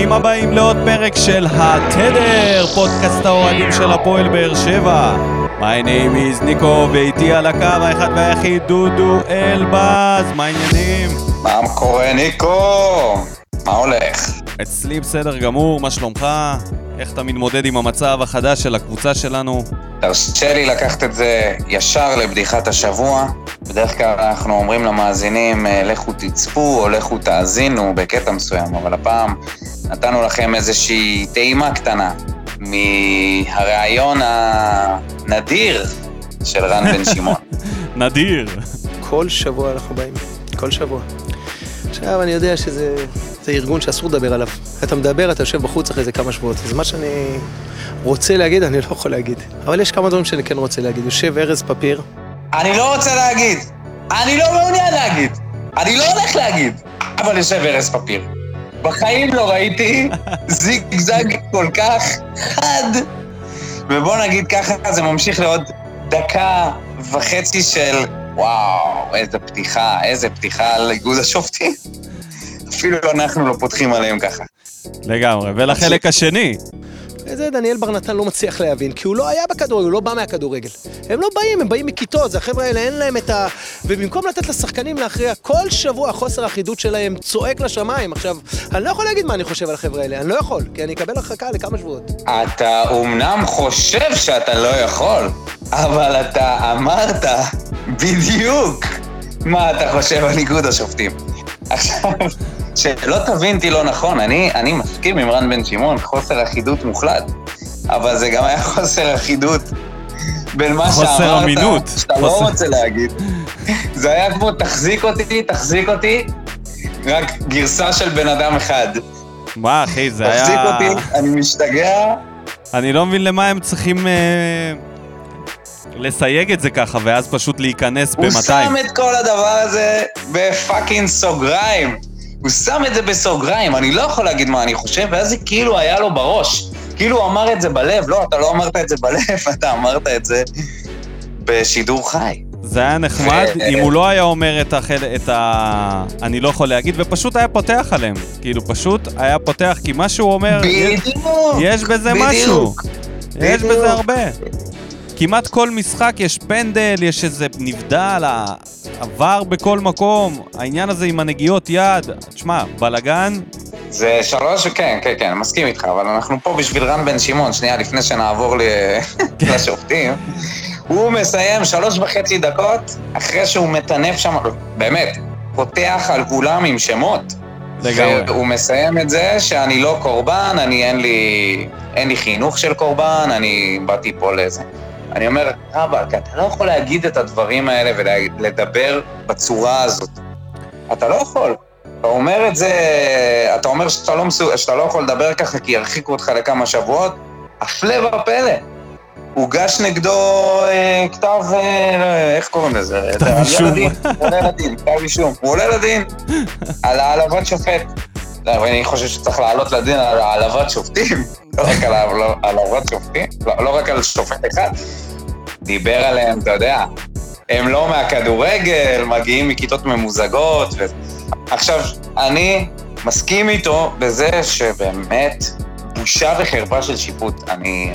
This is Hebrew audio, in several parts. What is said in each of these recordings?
ברוכים הבאים לעוד פרק של התדר, פודקאסט האוהדים של הפועל באר שבע. My name is ניקו, ואיתי על הקו האחד והיחיד דודו אלבז, מה העניינים? מה קורה ניקו? מה הולך? אצלי בסדר גמור, מה שלומך? איך אתה מתמודד עם המצב החדש של הקבוצה שלנו? תרשה לי לקחת את זה ישר לבדיחת השבוע. בדרך כלל אנחנו אומרים למאזינים, אה, לכו תצפו או לכו תאזינו בקטע מסוים, אבל הפעם נתנו לכם איזושהי טעימה קטנה מהראיון הנדיר של רן בן שמעון. נדיר. כל שבוע אנחנו באים, כל שבוע. עכשיו, אני יודע שזה זה ארגון שאסור לדבר עליו. אתה מדבר, אתה יושב בחוץ אחרי זה כמה שבועות. אז מה שאני רוצה להגיד, אני לא יכול להגיד. אבל יש כמה דברים שאני כן רוצה להגיד. יושב ארז פפיר. אני לא רוצה להגיד. אני לא מעוניין להגיד. אני לא הולך להגיד. אבל יושב ארז פפיר. בחיים לא ראיתי זיגזג כל כך חד. ובוא נגיד ככה, זה ממשיך לעוד דקה וחצי של וואו, איזה פתיחה, איזה פתיחה על איגוד השופטים. אפילו אנחנו לא פותחים עליהם ככה. לגמרי, ולחלק השני. את זה דניאל בר נתן לא מצליח להבין, כי הוא לא היה בכדורגל, הוא לא בא מהכדורגל. הם לא באים, הם באים מכיתות, זה החבר'ה האלה, אין להם את ה... ובמקום לתת לשחקנים להכריע, כל שבוע חוסר האחידות שלהם צועק לשמיים. עכשיו, אני לא יכול להגיד מה אני חושב על החבר'ה האלה, אני לא יכול, כי אני אקבל הרחקה לכמה שבועות. אתה אומנם חושב שאתה לא יכול, אבל אתה אמרת בדיוק מה אתה חושב על איגוד השופטים. עכשיו, שלא תבין אותי לא נכון, אני, אני מסכים עם רן בן שמעון, חוסר אחידות מוחלט, אבל זה גם היה חוסר אחידות בין מה חוסר שאמרת, אמינות. שאתה חוסר- לא רוצה להגיד. זה היה כמו תחזיק אותי, תחזיק אותי, רק גרסה של בן אדם אחד. מה אחי, זה תחזיק היה... אותי, אני משתגע, אני לא מבין למה הם צריכים אה, לסייג את זה ככה, ואז פשוט להיכנס הוא ב-200. שם את כל הדבר הזה בפאקינג סוגריים. הוא שם את זה בסוגריים, אני לא יכול להגיד מה אני חושב, ואז זה כאילו היה לו בראש. כאילו הוא אמר את זה בלב, לא, אתה לא אמרת את זה בלב, אתה אמרת את זה בשידור חי. זה היה נחמד אם הוא לא היה אומר את, החל... את ה... אני לא יכול להגיד, ופשוט היה פותח עליהם. כאילו, פשוט היה פותח, כי מה שהוא אומר, יש, בדיוק. יש בזה בדיוק. משהו. יש בדיוק. בזה הרבה. כמעט כל משחק יש פנדל, יש איזה נבדל, עבר בכל מקום. העניין הזה עם הנגיעות יד, תשמע, בלאגן, זה שלוש, כן, כן, כן, מסכים איתך, אבל אנחנו פה בשביל רן בן שמעון, שנייה לפני שנעבור ל- לשופטים. הוא מסיים שלוש וחצי דקות אחרי שהוא מטנף שם, באמת, פותח על כולם עם שמות. לגמרי. והוא מסיים את זה שאני לא קורבן, אני אין לי, אין לי חינוך של קורבן, אני באתי פה לזה. אני אומר, רבאק, אתה לא יכול להגיד את הדברים האלה ולדבר בצורה הזאת. אתה לא יכול. אתה אומר את זה, אתה אומר שאתה לא, מסו, שאתה לא יכול לדבר ככה כי ירחיקו אותך לכמה שבועות, הפלא ופלא. הוגש נגדו אה, כתב, אה, איך קוראים לזה? כתב אישום. הוא עולה לדין, כתב אישום. הוא עולה לדין על העלבת שופט. לא, אני חושב שצריך לעלות לדין על העלבת שופטים, לא רק על העל- העלבת שופטים, לא, לא רק על שופט אחד. דיבר עליהם, אתה יודע, הם לא מהכדורגל, מגיעים מכיתות ממוזגות. ו... עכשיו, אני מסכים איתו בזה שבאמת בושה וחרפה של שיפוט. אני...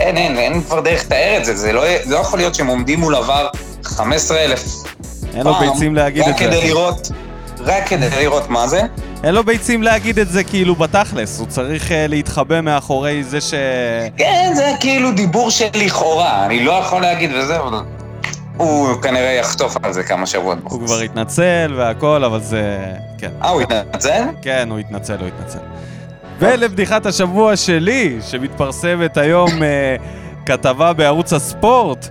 אין, אין, אין כבר דרך לתאר את זה, זה לא, זה לא יכול להיות שהם עומדים מול עבר 15,000 אין לו ביצים להגיד את רק כדי זה. לראות, רק כדי לראות מה זה. אין לו ביצים להגיד את זה כאילו בתכלס, הוא צריך אה, להתחבא מאחורי זה ש... כן, זה כאילו דיבור של לכאורה, אני לא יכול להגיד וזה, אבל הוא כנראה יחטוף על זה כמה שבועות בחוץ. הוא כבר התנצל והכל, אבל זה... כן. אה, הוא התנצל? כן, הוא התנצל, הוא התנצל. ולבדיחת השבוע שלי, שמתפרסמת היום אה, כתבה בערוץ הספורט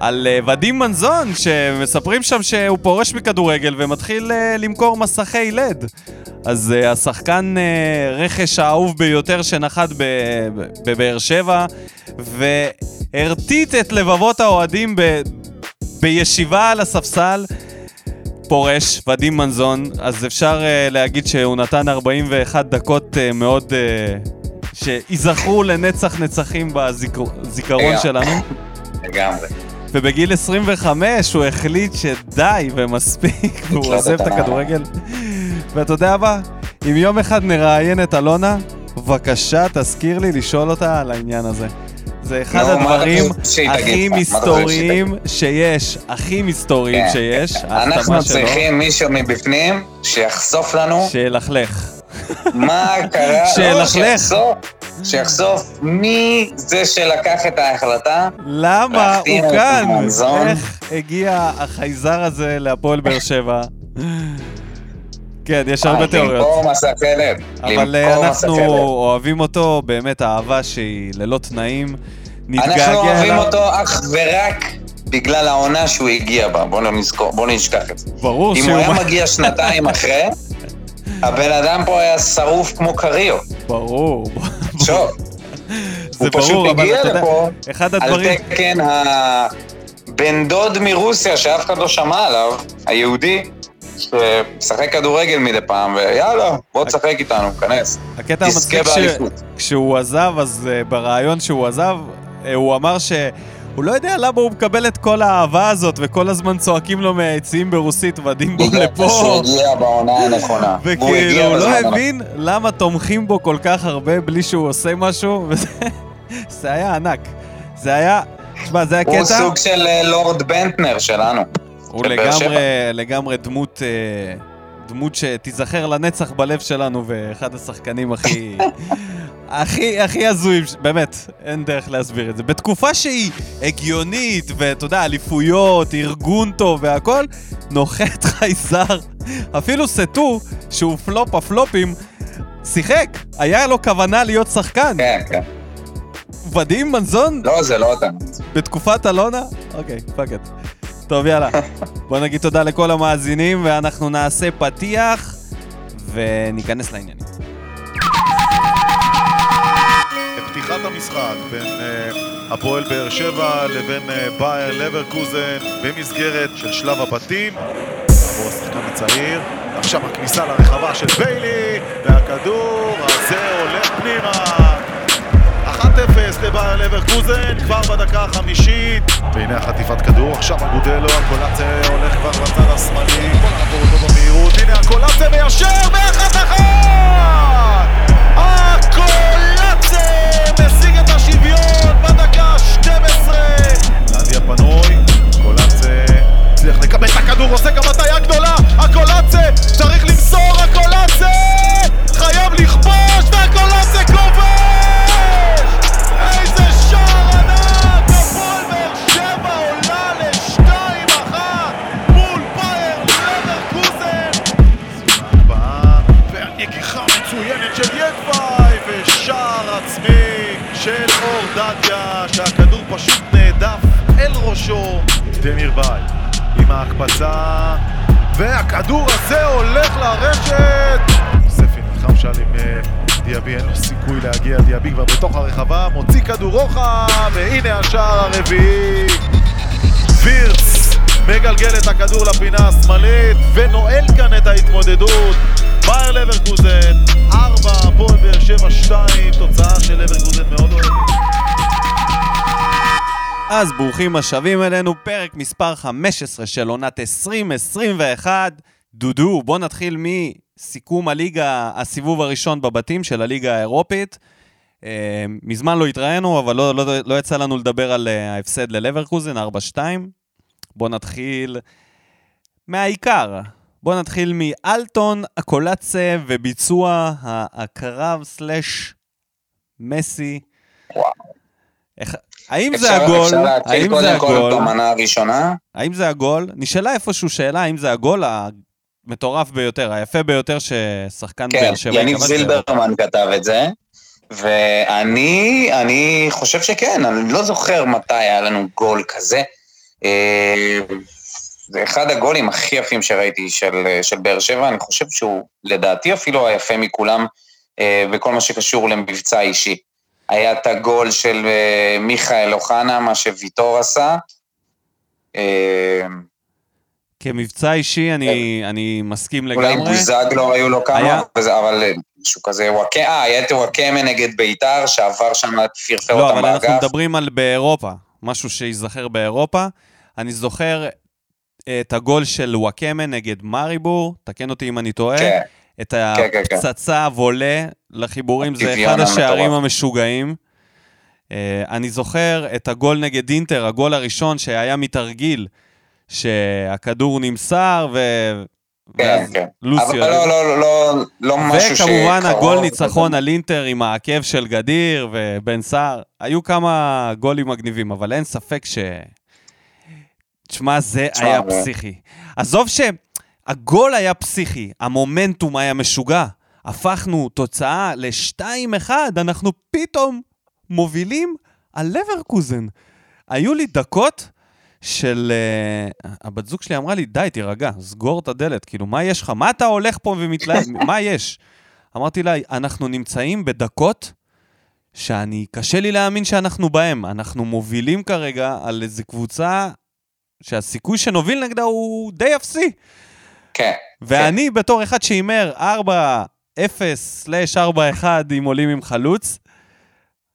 על אה, ודים מנזון, שמספרים שם שהוא פורש מכדורגל ומתחיל אה, למכור מסכי לד. אז אה, השחקן רכש האהוב ביותר שנחת בבאר שבע, והרטיט את לבבות האוהדים ב- בישיבה על הספסל. פורש, ודים מנזון, אז אפשר uh, להגיד שהוא נתן 41 דקות uh, מאוד... Uh, שייזכרו לנצח נצחים בזיכרון לגמרי. שלנו. לגמרי. ובגיל 25 הוא החליט שדי ומספיק, והוא עוזב את. הכדורגל. ואתה יודע מה? אם יום אחד נראיין את אלונה, בבקשה תזכיר לי לשאול אותה על העניין הזה. זה אחד אתה הדברים הכי מסתוריים שיש, הכי מסתוריים כן. שיש, אנחנו שלו, צריכים מישהו מבפנים שיחשוף לנו שילכלך. מה קרה. לא, שילכלך. שיחשוף- מי זה שלקח את ההחלטה. למה הוא כאן? איך הגיע החייזר הזה להפועל באר שבע? כן, יש הרבה אה, תיאוריות. למכור מסכלת. אבל אה, אנחנו. אוהבים אותו, באמת אהבה שהיא ללא תנאים. אנחנו נתגעגע אוהבים אליו. אותו אך ורק בגלל העונה שהוא הגיע בה. בואו לא נזכור, בואו נשכח את זה. ברור אם שהוא... הוא היה מגיע שנתיים אחרי, הבן אדם פה היה שרוף כמו קריו. ברור. שוב, זה הוא פשוט ברור, אבל הגיע אתה יודע, לפה אחד על הדברים... תקן הבן דוד מרוסיה שאף אחד לא שמע עליו, היהודי, שמשחק כדורגל מדי פעם, ויאללה, בוא תשחק איתנו, כנס. הקטע המצחיק ש... כשהוא עזב, אז uh, בריאיון שהוא עזב, uh, הוא אמר שהוא לא יודע למה הוא מקבל את כל האהבה הזאת, וכל הזמן צועקים לו מהיציעים ברוסית, ודים בו לפה. שהוא הגיע בעונה הנכונה. וכאילו, הוא לא. הבין למה תומכים בו כל כך הרבה בלי שהוא עושה משהו, וזה זה היה ענק. זה היה, תשמע, זה הוא הקטע, סוג של אה, לורד בנטנר שלנו. הוא לגמרי. לגמרי דמות, אה, דמות שתיזכר לנצח בלב שלנו, ואחד השחקנים הכי, הכי, הכי הזויים, באמת, אין דרך להסביר את זה. בתקופה שהיא הגיונית, ואתה יודע, אליפויות, ארגון טוב והכל, נוחת חייזר. אפילו סטו, שהוא פלופ הפלופים, שיחק. היה לו כוונה להיות שחקן. כן, כן. ודים מנזון לא, זה לא אתה. בתקופת אלונה? אוקיי, fuck it. טוב, יאללה. בוא נגיד תודה לכל המאזינים, ואנחנו נעשה פתיח, וניכנס לעניינים. המשחק בין אה, הפועל באר שבע לבין אה, באייר לברקוזן במסגרת של שלב הבתים. עבור השחקן הצעיר, עכשיו הכניסה לרחבה של ביילי, והכדור הזה הולך פנימה. 1-0 לבייר לברקוזן, כבר בדקה החמישית. והנה החטיפת כדור, עכשיו אגודלו, הקולציה הולך כבר לצד השמאלי, בוא נעבור אותו במהירות, הנה הקולציה מיישר, ואחת אחת! הקולציה משיג את השוויון בדקה ה-12! נדיה פנוי, קולציה הצליח לקבל את הכדור, עושה גם הטעיה גדולה, הקולציה צריך למסור, הקולציה ראשו. דמיר ביי, עם ההקפצה, והכדור הזה הולך לרשת! ספי נלחם שם עם אה, דיאבי, אין לו סיכוי להגיע, דיאבי כבר בתוך הרחבה, מוציא כדור רוחב, והנה השער הרביעי. וירץ מגלגל את הכדור לפינה השמאלית ונועל כאן את ההתמודדות. בייר לברקוזן, 4, הפועל באר שבע 2, תוצאה של לברקוזן מאוד אוהבת. אז ברוכים השבים אלינו, פרק מספר 15 של עונת 2021. דודו, בוא נתחיל מסיכום הליגה, הסיבוב הראשון בבתים של הליגה האירופית. אה, מזמן לא התראינו, אבל לא, לא, לא יצא לנו לדבר על אה, ההפסד ללברקוזן, 4-2. בוא נתחיל מהעיקר. בוא נתחיל מאלטון, הקולצה וביצוע הקרב סלאש מסי. וואו. האם אפשר- זה הגול? אפשר להתחיל קודם כל? במנה הראשונה? האם זה הגול? נשאלה איפשהו שאלה האם זה הגול המטורף ביותר, היפה ביותר ששחקן כן, באר שבע יניב כבש זילברמן כתב את זה, ואני אני חושב שכן, אני לא זוכר מתי היה לנו גול כזה. אה, זה אחד הגולים הכי יפים שראיתי של, של באר שבע, אני חושב שהוא לדעתי אפילו היפה מכולם אה, בכל מה שקשור למבצע אישי. היה את הגול של אה, מיכאל אוחנה, מה שוויטור עשה. אה, כמבצע אישי אני, אני מסכים אולי לגמרי. בוזגלו היו לו כמה, היה- וזה, אבל אה, משהו כזה, וואקה- אה, היה את וואקמה נגד ביתר, שעבר שם, פרפר לא, אותם אבל אנחנו באגף. מדברים על באירופה, משהו שייזכר באירופה. אני זוכר את הגול של וואקמה נגד מאריבור, תקן אותי אם אני טועה. כן, את כן, כן, כן. הפצצה וולה לחיבורים, זה אחד השערים. המשוגעים. אה, אני זוכר את הגול נגד אינטר, הגול הראשון שהיה מתרגיל, שהכדור נמסר ו... כן, כן. לוסיו... אבל לא, לא, לא, לא משהו שקרוב. וכמובן הגול ניצחון על אינטר עם העקב של גדיר ובן סער. היו כמה גולים מגניבים, אבל אין ספק ש... תשמע, זה היה פסיכי. עזוב שהגול היה פסיכי, המומנטום היה משוגע. הפכנו תוצאה ל-2-1, אנחנו פתאום מובילים על לברקוזן. היו לי דקות של... Uh, הבת זוג שלי אמרה לי, די, תירגע, סגור את הדלת. כאילו, מה יש לך? מה אתה הולך פה ומתלהב? מה יש? אמרתי לה, אנחנו נמצאים בדקות שאני, קשה לי להאמין שאנחנו בהם. אנחנו מובילים כרגע על איזו קבוצה שהסיכוי שנוביל נגדה הוא די אפסי. כן. ואני בתור אחד שהימר 4-0/4-1 אם עולים עם חלוץ,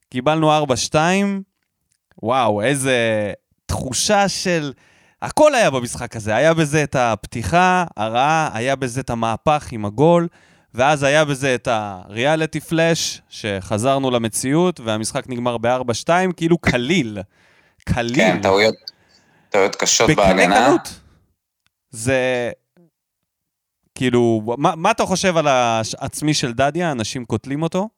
קיבלנו 4-2, וואו, איזה תחושה של... הכל היה במשחק הזה, היה בזה את הפתיחה הרעה, היה בזה את המהפך עם הגול, ואז היה בזה את הריאליטי פלאש, שחזרנו למציאות, והמשחק נגמר ב-4-2, כאילו קליל. קליל. כן, טעויות, טעויות קשות בקלי בהגנה. קלות. זה... כאילו, מה, מה אתה חושב על העצמי של דדיה? אנשים קוטלים אותו?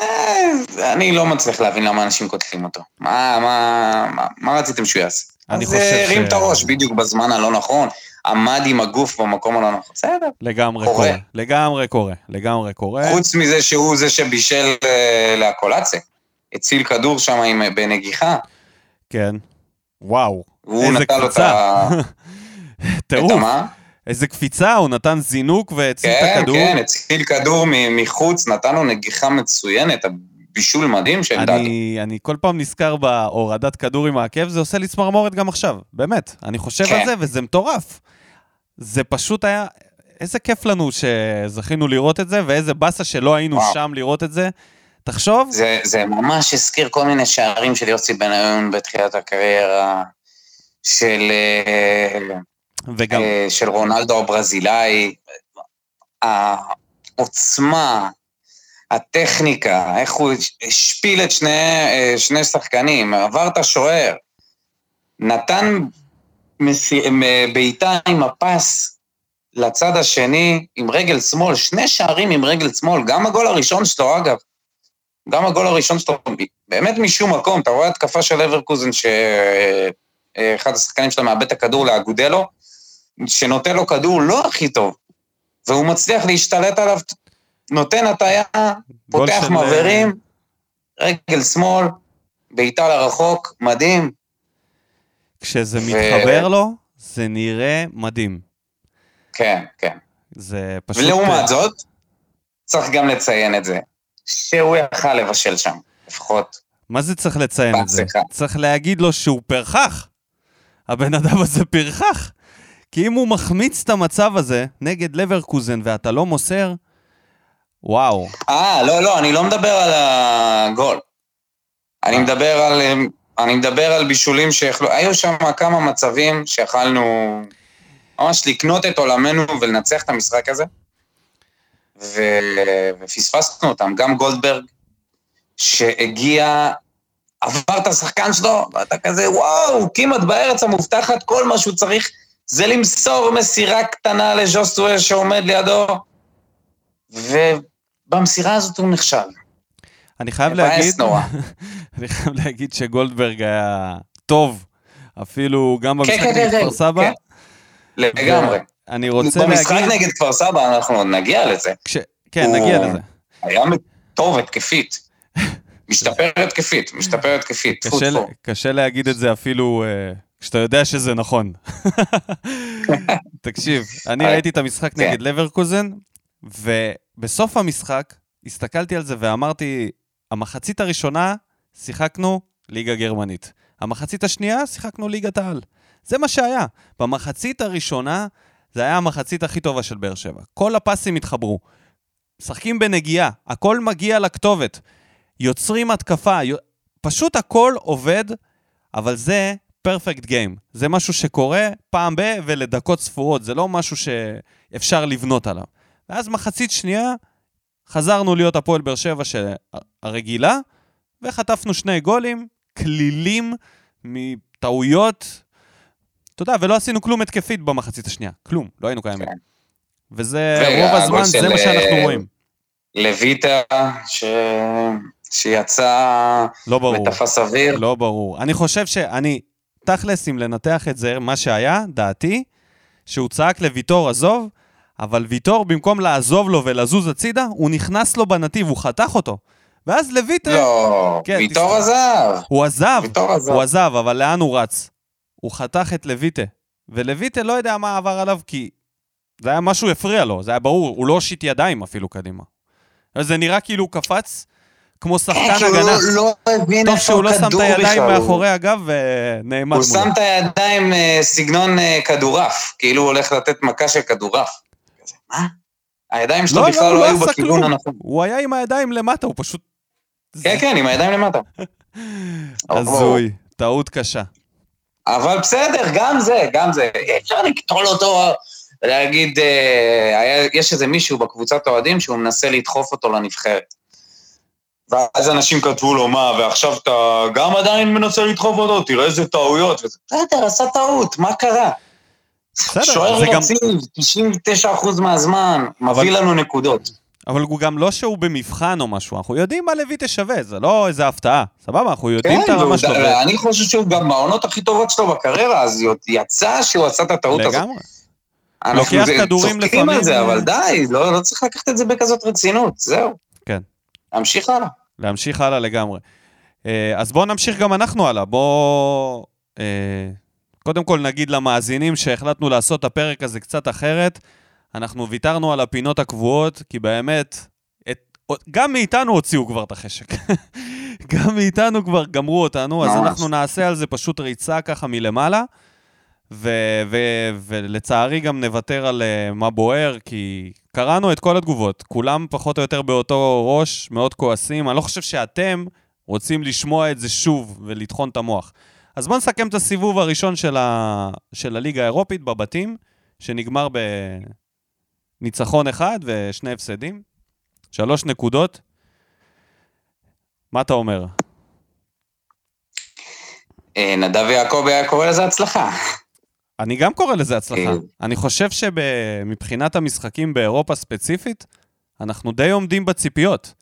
אה, אני לא מצליח להבין למה אנשים קוטלים אותו. מה, מה, מה, מה רציתם שהוא יעשה? אני אז חושב אה, הרים ש- את הראש בדיוק בזמן הלא נכון, עמד עם הגוף במקום הלא נכון. בסדר. לגמרי קורה. קורה. לגמרי קורה. לגמרי קורה. חוץ מזה שהוא זה שבישל אה, להקולציה. הציל כדור שם בנגיחה, כן. וואו. והוא איזה נתן לו את. ה... את טירוף. המה? איזה קפיצה, הוא נתן זינוק והציל את כן, הכדור. כן, הציל כדור מחוץ, נתן לו נגיחה מצוינת, בישול מדהים של. אני, אני כל פעם נזכר בהורדת כדור עם העקב, זה עושה לי צמרמורת גם עכשיו, באמת. אני חושב כן. על זה וזה מטורף. זה פשוט היה, איזה כיף לנו שזכינו לראות את זה, ואיזה באסה שלא היינו וואו. שם לראות את זה. תחשוב, זה, זה ממש הזכיר כל מיני שערים של יוסי בניון בתחילת הקריירה, של, אה, וגם, אה, של רונלדו הברזילאי, העוצמה, הטכניקה, איך הוא השפיל את שני, אה, שני שחקנים, עבר את השוער, נתן מ- בעיטה עם הפס לצד השני עם רגל שמאל, שני שערים עם רגל שמאל, גם הגול הראשון שלו אגב, גם הגול הראשון שלו, באמת משום מקום, אתה רואה התקפה של אברקוזן שאחד השחקנים שלה מאבד את הכדור לאגודלו, שנותן לו כדור לא הכי טוב, והוא מצליח להשתלט עליו, נותן הטיה, גול פותח של- מבערים, רגל שמאל, בעיטה לרחוק, מדהים. כשזה ו- מתחבר לו, זה נראה מדהים. כן, כן. זה פשוט... ולעומת זאת, צריך גם לציין את זה, שהוא יכל לבשל שם, לפחות. מה זה צריך לציין את זה? צריך להגיד לו שהוא פרחח. הבן אדם הזה פרחח. כי אם הוא מחמיץ את המצב הזה נגד לברקוזן ואתה לא מוסר, וואו. אה, לא, לא, אני לא מדבר על הגול. אני מדבר על, אני מדבר על בישולים שיכלו, היו שם כמה מצבים שיכלנו ממש לקנות את עולמנו ולנצח את המשחק הזה, ו... ופספסנו אותם. גם גולדברג, שהגיע, עבר את השחקן שלו, ואתה כזה, וואו, כמעט בארץ המובטחת, כל מה שהוא צריך זה למסור מסירה קטנה לז'וסטואר שעומד לידו, ובמסירה הזאת הוא נכשל. אני חייב להגיד. אני חייב להגיד שגולדברג היה טוב, אפילו גם במשחק כן, כן, נגד כן, כפר סבא. כן. לגמרי. אני רוצה במשחק להגיד... נגד כפר סבא אנחנו נגיע לזה. כש... כן, הוא- נגיע לזה. היה טוב התקפית. משתפר התקפית, משתפר התקפית. קשה. קשה להגיד את זה אפילו אה, כשאתה יודע שזה נכון. תקשיב, אני ראיתי את המשחק כן. נגד לברקוזן, ובסוף המשחק הסתכלתי על זה ואמרתי, המחצית הראשונה שיחקנו ליגה גרמנית. המחצית השנייה שיחקנו ליגת העל. זה מה שהיה. במחצית הראשונה זה היה המחצית הכי טובה של באר שבע. כל הפסים התחברו. משחקים בנגיעה, הכל מגיע לכתובת. יוצרים התקפה, פשוט הכל עובד, אבל זה פרפקט גיים. זה משהו שקורה פעם ב- ולדקות ספורות, זה לא משהו שאפשר לבנות עליו. ואז מחצית שנייה חזרנו להיות הפועל באר שבע של הרגילה, וחטפנו שני גולים, כלילים מטעויות. אתה יודע, ולא עשינו כלום התקפית במחצית השנייה. כלום, לא היינו קיימים. כן. וזה, רוב הזמן, זה מה שאנחנו אה, רואים. לויטה, ש... שיצא לא ברור. ותפס אוויר. לא ברור. אני חושב שאני, תכלס, אם לנתח את זה, מה שהיה, דעתי, שהוא צעק לוויטור, עזוב, אבל ויטור, במקום לעזוב לו ולזוז הצידה, הוא נכנס לו בנתיב, הוא חתך אותו. ואז לויטה, לא, כן, ויטור תסתכל. עזב. הוא עזב, ויטור עזב. הוא עזב, אבל לאן הוא רץ? הוא חתך את לויטה. ולויטה לא יודע מה עבר עליו, כי זה היה משהו הפריע לו, זה היה ברור, הוא לא הושיט ידיים אפילו קדימה. זה נראה כאילו הוא קפץ כמו שחקן כן, הוא הגנה. לא- לא הבין טוב איפה שהוא לא שם את הכדור הידיים בכלל. מאחורי הגב ונעמד הוא מולו. שם את הידיים אה, סגנון אה, כדורעף, כאילו הוא הולך לתת מכה של כדורעף. מה? הידיים שלו לא, בכלל לא, הוא היו לא עשה בכיוון. הנכון. הוא היה עם הידיים למטה, הוא פשוט... כן, כן, עם הידיים למטה. הזוי, טעות קשה. אבל בסדר, גם זה, גם זה. אי אפשר לקטול אותו, להגיד, אה, יש איזה מישהו בקבוצת אוהדים שהוא מנסה לדחוף אותו לנבחרת. ואז אנשים כתבו לו, מה, ועכשיו אתה גם עדיין מנסה לדחוף אותו? תראה איזה טעויות. וזה, בסדר, עשה טעות, מה קרה? בסדר, שוער זה גם... יציב, 99% מהזמן, מביא לנו נקודות. אבל הוא גם לא שהוא במבחן או משהו, אנחנו יודעים מה לויטה שווה, זה לא איזה הפתעה. סבבה, אנחנו יודעים את כן, הרמה והוא- שלו. ואני חושב שהוא גם בעונות הכי טובות שלו בקריירה, אז יצא שהוא עשה את הטעות הזאת. לגמרי. אנחנו לוקח כדורים צוחקים לפעמים, על זה, אבל די, לא לא צריך לקחת את זה בכזאת רצינות, זהו. כן. להמשיך הלאה. להמשיך הלאה לגמרי. אה, אז בואו נמשיך גם אנחנו הלאה. בואו... אה, קודם כל נגיד למאזינים שהחלטנו לעשות את הפרק הזה קצת אחרת. אנחנו ויתרנו על הפינות הקבועות, כי באמת, את, גם מאיתנו הוציאו כבר את החשק. גם מאיתנו כבר גמרו אותנו, אז. אנחנו נעשה על זה פשוט ריצה ככה מלמעלה. ו- ו- ולצערי גם נוותר על uh, מה בוער, כי קראנו את כל התגובות. כולם פחות או יותר באותו ראש, מאוד כועסים. אני לא חושב שאתם רוצים לשמוע את זה שוב ולטחון את המוח. אז בואו נסכם את הסיבוב הראשון של, ה- של הליגה האירופית בבתים, שנגמר בניצחון אחד ושני הפסדים. שלוש נקודות. מה אתה אומר? אה, נדב יעקבי היה קורא לזה הצלחה. אני גם קורא לזה הצלחה. כן. אני חושב שמבחינת המשחקים באירופה ספציפית, אנחנו די עומדים בציפיות.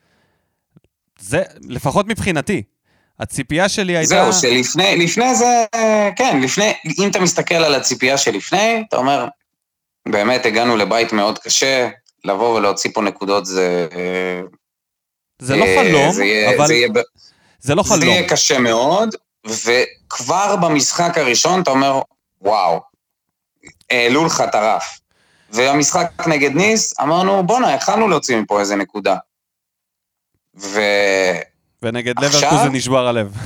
זה, לפחות מבחינתי. הציפייה שלי הייתה... זהו, שלפני לפני זה, כן, לפני, אם אתה מסתכל על הציפייה שלפני, אתה אומר, באמת הגענו לבית מאוד קשה, לבוא ולהוציא פה נקודות זה... זה לא אה, חלום, זה יהיה- אבל זה יהיה זה לא זה חלום. יהיה קשה מאוד, וכבר במשחק הראשון אתה אומר, וואו, העלו לך את הרף. והמשחק נגד ניס, אמרנו, בואנה, יכלנו להוציא מפה איזה נקודה. ונגד ונגד עכשיו? לברקוזן נשבר הלב.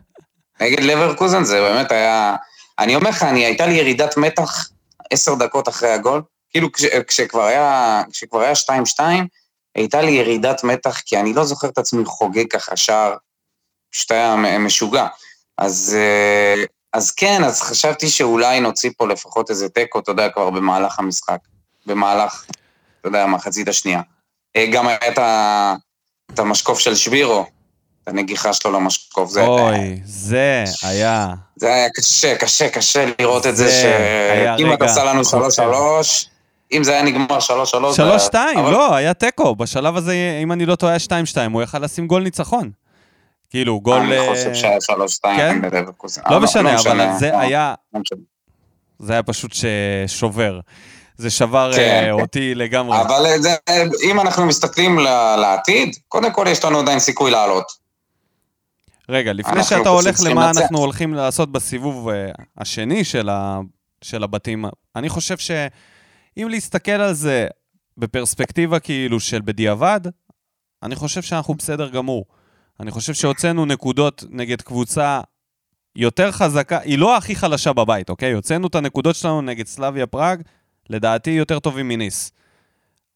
לברקוזן זה באמת היה... אני אומר לך, אני, הייתה לי ירידת מתח עשר דקות אחרי הגול. כאילו, כש, כשכבר היה, כשכבר היה 2-2, הייתה לי ירידת מתח, כי אני לא זוכר את עצמי חוגג ככה שער, פשוט היה מ- משוגע. אז, אה, אז כן, אז חשבתי שאולי נוציא פה לפחות איזה תיקו, אתה יודע, כבר במהלך המשחק. במהלך, אתה יודע, המחצית השנייה. אה, גם היה את, ה, את המשקוף של שבירו, את הנגיחה שלו למשקוף. זה, אוי, זה היה... זה היה קשה, קשה, קשה לראות את זה, זה היה שאם אתה עושה לנו חוצב. שלוש שלוש, אם זה היה נגמר שלוש שלוש, שלוש שתיים, אבל- לא, היה תיקו. בשלב הזה, אם אני לא טועה, היה שתיים שתיים, הוא יכל לשים גול ניצחון. כאילו, גול... אני אה, חושב שהיה שלוש שתיים כן? בלברקוזן. לא אבל משנה, אבל זה לא, היה... לא. זה היה פשוט ש- שובר. זה שבר כן. אה, אותי לגמרי. אבל זה, אם אנחנו מסתכלים לעתיד, קודם כל יש לנו עדיין סיכוי לעלות. רגע, לפני שאתה הולך למה לצאת. אנחנו הולכים לעשות בסיבוב אה, השני של, ה, של הבתים, אני חושב שאם להסתכל על זה בפרספקטיבה כאילו של בדיעבד, אני חושב שאנחנו בסדר גמור. אני חושב שהוצאנו נקודות נגד קבוצה יותר חזקה, היא לא הכי חלשה בבית, אוקיי? הוצאנו את הנקודות שלנו נגד סלאביה פראג, לדעתי יותר טובים מניס.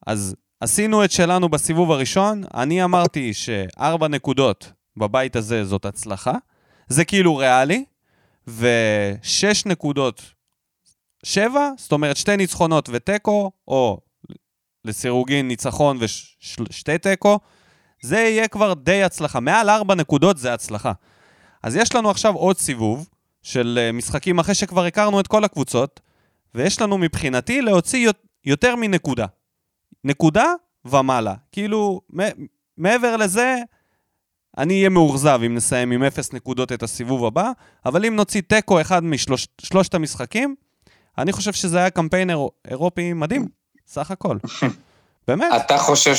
אז עשינו את שלנו בסיבוב הראשון, אני אמרתי שארבע נקודות בבית הזה זאת הצלחה, זה כאילו ריאלי, ושש נקודות, שבע, זאת אומרת שתי ניצחונות ותיקו, או לסירוגין ניצחון ושתי תיקו, זה יהיה כבר די הצלחה. מעל ארבע נקודות זה הצלחה. אז יש לנו עכשיו עוד סיבוב של אה, משחקים אחרי שכבר הכרנו את כל הקבוצות, ויש לנו מבחינתי להוציא יותר מנקודה. נקודה ומעלה. כאילו, מעבר לזה, אני אהיה מאוכזב אם נסיים עם אפס נקודות את הסיבוב הבא, אבל אם נוציא תיקו אחד משלושת המשחקים, אני חושב שזה היה קמפיין אירופ... אירופי מדהים, סך הכל. באמת. אתה חושב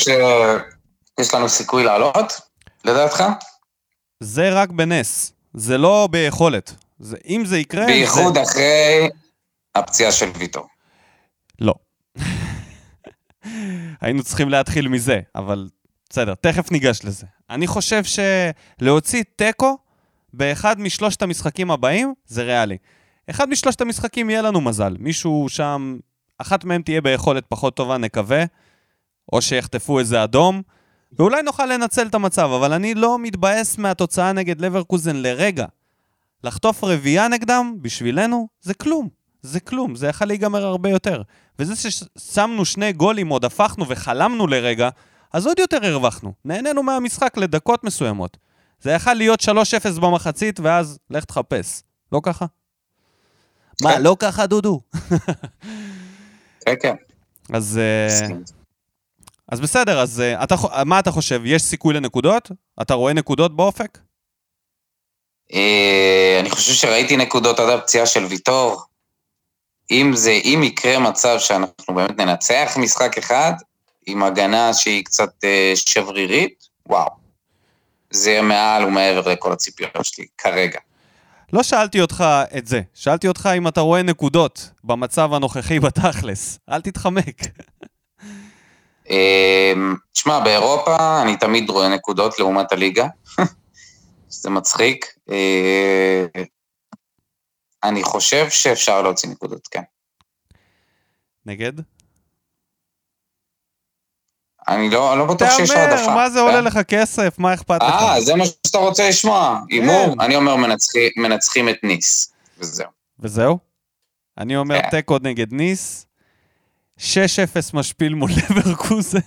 שיש לנו סיכוי לעלות, לדעתך? זה רק בנס, זה לא ביכולת. זה, אם זה יקרה... בייחוד זה... אחרי הפציעה של ויטור. לא. היינו צריכים להתחיל מזה, אבל בסדר, תכף ניגש לזה. אני חושב שלהוציא תיקו באחד משלושת המשחקים הבאים זה ריאלי. אחד משלושת המשחקים יהיה לנו מזל. מישהו שם, אחת מהם תהיה ביכולת פחות טובה, נקווה, או שיחטפו איזה אדום, ואולי נוכל לנצל את המצב, אבל אני לא מתבאס מהתוצאה נגד לברקוזן לרגע. לחטוף רביעייה נגדם, בשבילנו, זה כלום. זה כלום, זה יכול להיגמר הרבה יותר. וזה ששמנו שני גולים, עוד הפכנו וחלמנו לרגע, אז עוד יותר הרווחנו. נהנינו מהמשחק לדקות מסוימות. זה יכול להיות 3-0 במחצית, ואז לך תחפש. לא ככה? מה, כן. לא ככה, דודו? כן, כן. אז... אז בסדר, אז אה, אתה, מה אתה חושב? יש סיכוי לנקודות? אתה רואה נקודות באופק? אה, אני חושב שראיתי נקודות עד הפציעה של ויטור. אם זה, אם יקרה מצב שאנחנו באמת ננצח משחק אחד, עם הגנה שהיא קצת שברירית, וואו. זה מעל ומעבר לכל הציפיות שלי, כרגע. לא שאלתי אותך את זה, שאלתי אותך אם אתה רואה נקודות במצב הנוכחי בתכלס. אל תתחמק. אמ, תשמע, באירופה אני תמיד רואה נקודות לעומת הליגה. זה מצחיק. אה, אני חושב שאפשר להוציא נקודות, כן. נגד? אני לא, לא בטוח שיש העדפה. תאמר, מה זה עולה כן? לך כסף? מה אכפת לך? אה, זה מה שאתה רוצה לשמוע. הימור? כן. אני אומר מנצחים את ניס, וזהו. וזהו? אני אומר כן. תיקו נגד ניס, 6-0 משפיל מול לברקוזן,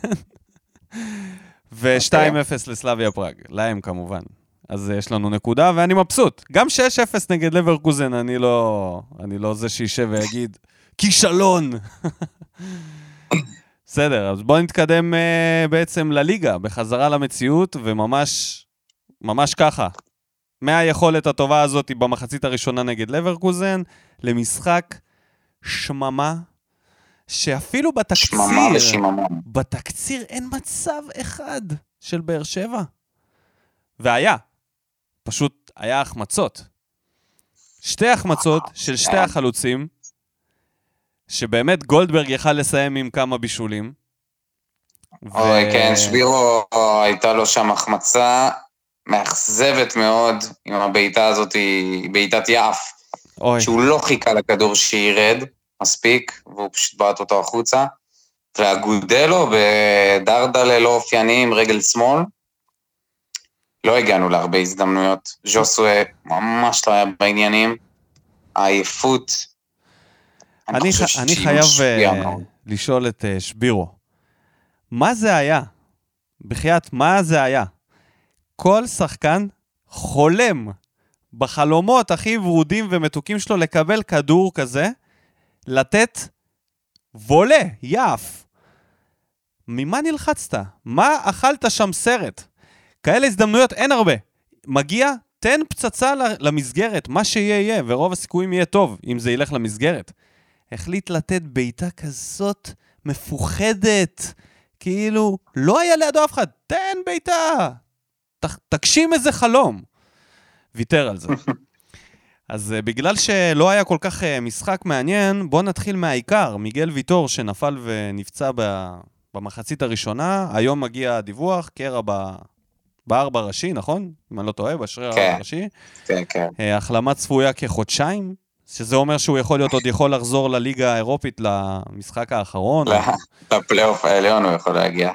ו-2-0 אוקיי. לסלאביה פראג, להם כמובן. אז יש לנו נקודה, ואני מבסוט. גם 6-0 נגד לברקוזן, אני לא, אני לא זה שישב ויגיד, כישלון. בסדר, אז בואו נתקדם uh, בעצם לליגה, בחזרה למציאות, וממש, ממש ככה. מהיכולת הטובה הזאת במחצית הראשונה נגד לברקוזן, למשחק שממה, שאפילו בתקציר. בתקציר אין מצב אחד של באר שבע. והיה, פשוט היה החמצות. שתי החמצות של שתי החלוצים, שבאמת גולדברג יכל לסיים עם כמה בישולים. אוי, ו... כן, שבירו, הייתה לו שם החמצה מאכזבת מאוד עם הבעיטה הזאת, בעיטת יעף. אוי. שהוא לא חיכה לכדור שירד מספיק, והוא פשוט בעט אותו החוצה. והגודלו בדרדלה לא אופייני עם רגל שמאל. לא הגענו להרבה הזדמנויות. ז'וסווה ממש לא היה בעניינים. העייפות אני, ח... אני חייב uh, לשאול את uh, שבירו, מה זה היה? בחייאת, מה זה היה? כל שחקן חולם בחלומות הכי ורודים ומתוקים שלו לקבל כדור כזה, לתת וולה, יף. ממה נלחצת? מה אכלת שם סרט? כאלה הזדמנויות אין הרבה. מגיע, תן פצצה למסגרת, מה שיהיה יהיה, ורוב הסיכויים יהיה טוב אם זה ילך למסגרת. החליט לתת בעיטה כזאת מפוחדת, כאילו, לא היה לידו אף אחד, תן בעיטה, תגשים איזה חלום. ויתר על זה. אז uh, בגלל שלא היה כל כך uh, משחק מעניין, בואו נתחיל מהעיקר. מיגל ויטור שנפל ונפצע ב... במחצית הראשונה, היום מגיע הדיווח, קרע ב... בארבע ראשי, נכון? אם אני לא טועה, בשריר כן, הראשי. כן, כן. Uh, החלמה צפויה כחודשיים, שזה אומר שהוא יכול להיות עוד יכול לחזור לליגה האירופית למשחק האחרון. לפלייאוף העליון הוא יכול להגיע,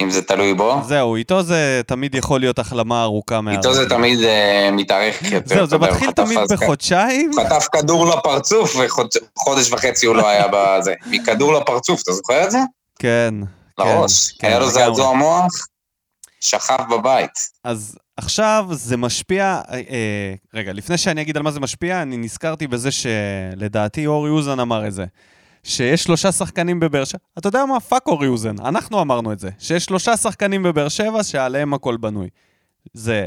אם זה תלוי בו. זהו, איתו זה תמיד יכול להיות החלמה ארוכה מה... איתו זה תמיד uh, מתארך יותר. זהו, זה מתחיל תמיד בחודשיים. חטף כדור לפרצוף וחודש וחצי הוא לא היה בזה. מכדור לפרצוף, אתה זוכר את זה? כן, לראש. כן, היה לו. זעזוע מוח, שכב בבית. אז עכשיו זה משפיע, אה, אה, רגע, לפני שאני אגיד על מה זה משפיע, אני נזכרתי בזה שלדעתי אורי אוזן אמר את זה. שיש שלושה שחקנים בבאר שבע, אתה יודע מה? fuck אורי אוזן, אנחנו אמרנו את זה. שיש שלושה שחקנים בבאר שבע שעליהם הכל בנוי. זה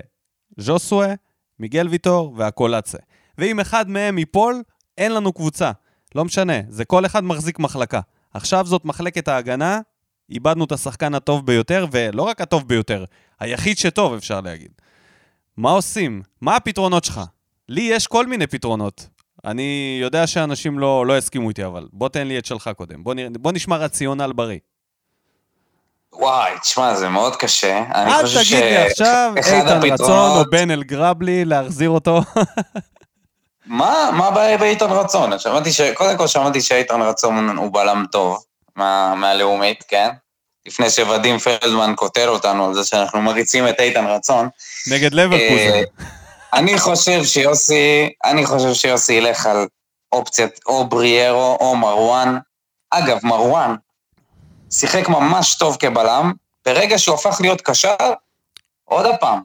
ז'וסווה, מיגל ויטור והקולאצה. ואם אחד מהם ייפול, אין לנו קבוצה. לא משנה, זה כל אחד מחזיק מחלקה. עכשיו זאת מחלקת ההגנה, איבדנו את השחקן הטוב ביותר, ולא רק הטוב ביותר, היחיד שטוב, אפשר להגיד. מה עושים? מה הפתרונות שלך? לי יש כל מיני פתרונות. אני יודע שאנשים לא, לא יסכימו איתי, אבל בוא תן לי את שלך קודם. בוא, נראה, בוא נשמע רציונל בריא. וואי, תשמע, זה מאוד קשה. אל תגיד לי עכשיו, איתן רצון או הפתרונות- בן אלגרבלי, להחזיר אותו. מה, מה הבעיה באיתן רצון? שמעתי ש... קודם כל שמעתי שאיתן רצון הוא בלם טוב מה... מהלאומית, כן? לפני שוודים פלדמן קוטל אותנו על זה שאנחנו מריצים את איתן רצון. נגד לברקוזן. אני חושב שיוסי, אני חושב שיוסי ילך על אופציית או בריארו או מרואן. אגב, מרואן שיחק ממש טוב כבלם, ברגע שהוא הפך להיות קשר, עוד הפעם.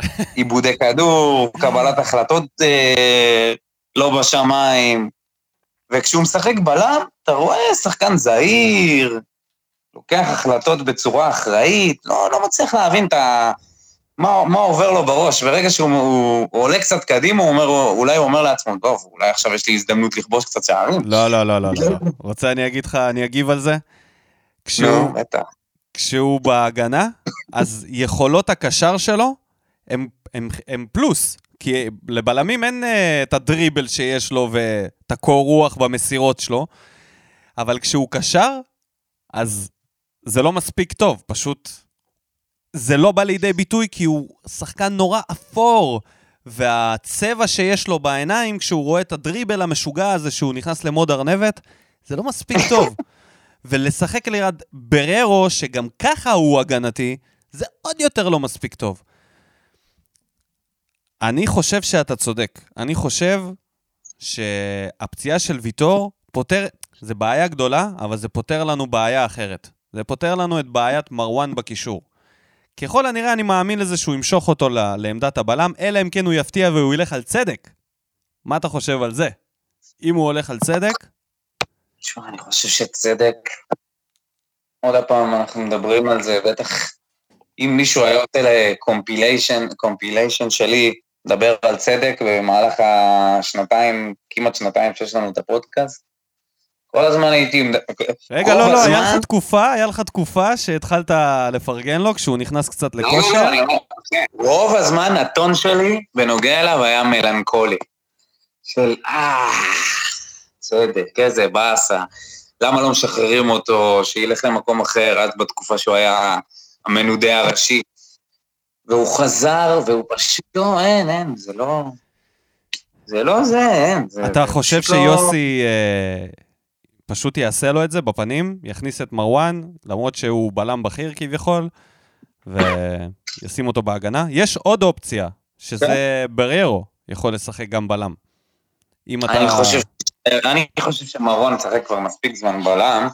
עיבודי כדור, קבלת החלטות אה, לא בשמיים, וכשהוא משחק בלם, אתה רואה שחקן זהיר, לוקח החלטות בצורה אחראית, לא, לא מצליח להבין את ה... מה, מה עובר לו בראש. ברגע שהוא הוא, הוא עולה קצת קדימה, הוא אומר, אולי הוא אומר לעצמו, טוב, אולי עכשיו יש לי הזדמנות לכבוש קצת שערים. לא, לא, לא, לא, לא. לא. רוצה אני אגיד לך, אני אגיב על זה? כשהוא, נו, בטח. כשהוא בהגנה, אז יכולות הקשר שלו הם, הם, הם פלוס. כי לבלמים אין uh, את הדריבל שיש לו ואת הקור רוח במסירות שלו, אבל כשהוא קשר, אז זה לא מספיק טוב, פשוט זה לא בא לידי ביטוי כי הוא שחקן נורא אפור, והצבע שיש לו בעיניים כשהוא רואה את הדריבל המשוגע הזה שהוא נכנס למוד ארנבת, זה לא מספיק טוב. ולשחק ליד בררו, שגם ככה הוא הגנתי, זה עוד יותר לא מספיק טוב. אני חושב שאתה צודק. אני חושב שהפציעה של ויטור פותר, זה בעיה גדולה, אבל זה פותר לנו בעיה אחרת. זה פותר לנו את בעיית מרואן בקישור. ככל הנראה אני מאמין לזה שהוא ימשוך אותו לעמדת הבלם, אלא אם כן הוא יפתיע והוא ילך על צדק. מה אתה חושב על זה? אם הוא הולך על צדק, תשמע, אני חושב שצדק... עוד פעם, אנחנו מדברים על זה, בטח אם מישהו היה יוצא לקומפיליישן, קומפיליישן שלי, לדבר על צדק במהלך השנתיים, כמעט שנתיים שיש לנו את הפודקאסט, כל הזמן הייתי... רגע, לא, לא, היה לך תקופה, היה לך תקופה שהתחלת לפרגן לו כשהוא נכנס קצת לא, לא, לכושר. אני אומר, כן, רוב הזמן הטון שלי בנוגע אליו היה מלנכולי. של אה, צדק, איזה באסה. למה לא משחררים אותו, שילך למקום אחר, עד בתקופה שהוא היה המנודה הראשי. והוא חזר, והוא פשוט, לא, אין, אין, זה לא... זה לא זה, אין. זה, אתה חושב לא- שיוסי אה, פשוט יעשה לו את זה בפנים, יכניס את מרואן, למרות שהוא בלם בכיר כביכול, וישים אותו בהגנה? יש עוד אופציה, שזה בריירו יכול לשחק גם בלם. אם אתה... אני חושב, אני חושב שמרון משחק כבר מספיק זמן בלם,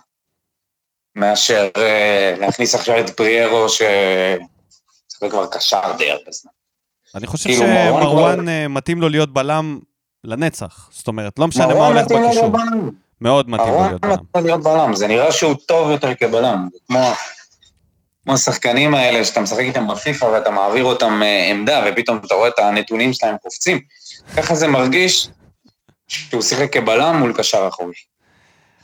מאשר אה, להכניס עכשיו את בריארו, שמשחק כבר קשר די הרבה זמן. אני חושב כאילו, מרואן שמרואן אה, מתאים לו להיות בלם לנצח. זאת אומרת, לא משנה מה הולך בקישור. מאוד מתאים להיות בלם. לו להיות בלם, זה נראה שהוא טוב יותר כבלם. כמו... כמו השחקנים האלה שאתה משחק איתם בפיפא ואתה מעביר אותם אה, עמדה ופתאום אתה רואה את הנתונים שלהם קופצים. ככה זה מרגיש שהוא שיחק כבלם מול קשר אחורי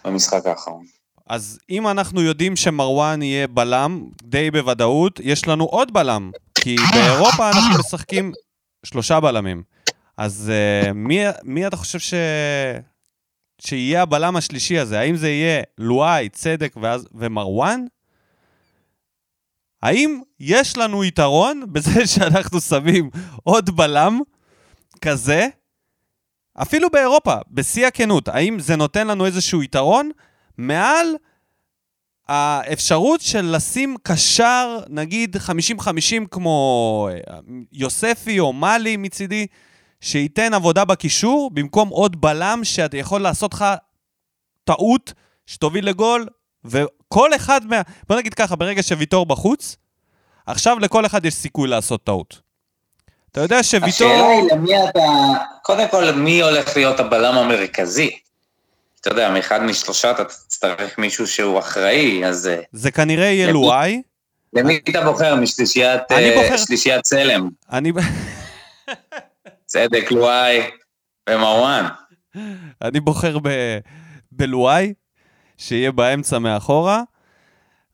במשחק האחרון. אז אם אנחנו יודעים שמרואן יהיה בלם, די בוודאות, יש לנו עוד בלם. כי באירופה אנחנו משחקים שלושה בלמים. אז uh, מי, מי אתה חושב ש... שיהיה הבלם השלישי הזה? האם זה יהיה לואי, צדק ואז... ומרואן? האם יש לנו יתרון בזה שאנחנו שמים עוד בלם כזה? אפילו באירופה, בשיא הכנות, האם זה נותן לנו איזשהו יתרון מעל האפשרות של לשים קשר, נגיד 50-50 כמו אה, יוספי או מאלי מצידי, שייתן עבודה בקישור, במקום עוד בלם שאתה יכול לעשות לך טעות שתוביל לגול, כל אחד מה... בוא נגיד ככה, ברגע שוויטור בחוץ, עכשיו לכל אחד יש סיכוי לעשות טעות. אתה יודע שוויטור... השאלה היא למי אתה... קודם כל, מי הולך להיות הבלם המרכזי? אתה יודע, מאחד משלושה אתה תצטרך מישהו שהוא אחראי, אז אה, זה כנראה יהיה? לואי. למי אתה בוחר משלישיית אני אה, צלם? אני, צדק, לואי ומרואן. אני בוחר ב, בלואי, שיהיה באמצע מאחורה,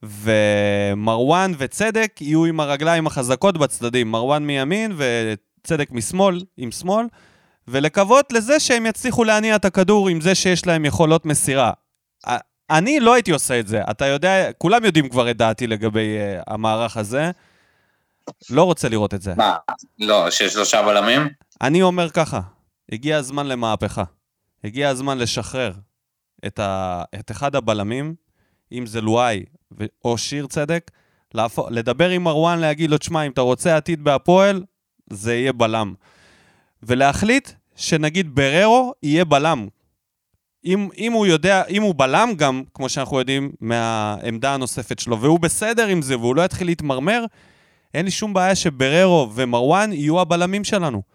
ומרואן וצדק יהיו עם הרגליים החזקות בצדדים. מרואן מימין וצדק משמאל, עם שמאל, ולקוות לזה שהם יצליחו להניע את הכדור עם זה שיש להם יכולות מסירה. אני לא הייתי עושה את זה. אתה יודע, כולם יודעים כבר את דעתי לגבי uh, המערך הזה. לא רוצה לראות את זה. מה, לא, שיש שלושה בלמים? אני אומר ככה, הגיע הזמן למהפכה. הגיע הזמן לשחרר את, ה... את אחד הבלמים, אם זה לואי. או שיר צדק, להפ... לדבר עם מרואן, להגיד לו, תשמע, אם אתה רוצה עתיד בהפועל, זה יהיה בלם. ולהחליט שנגיד בררו יהיה בלם. אם, אם הוא יודע, אם הוא בלם גם, כמו שאנחנו יודעים, מהעמדה הנוספת שלו, והוא בסדר עם זה, והוא לא יתחיל להתמרמר, אין לי שום בעיה שבררו ומרואן יהיו הבלמים שלנו.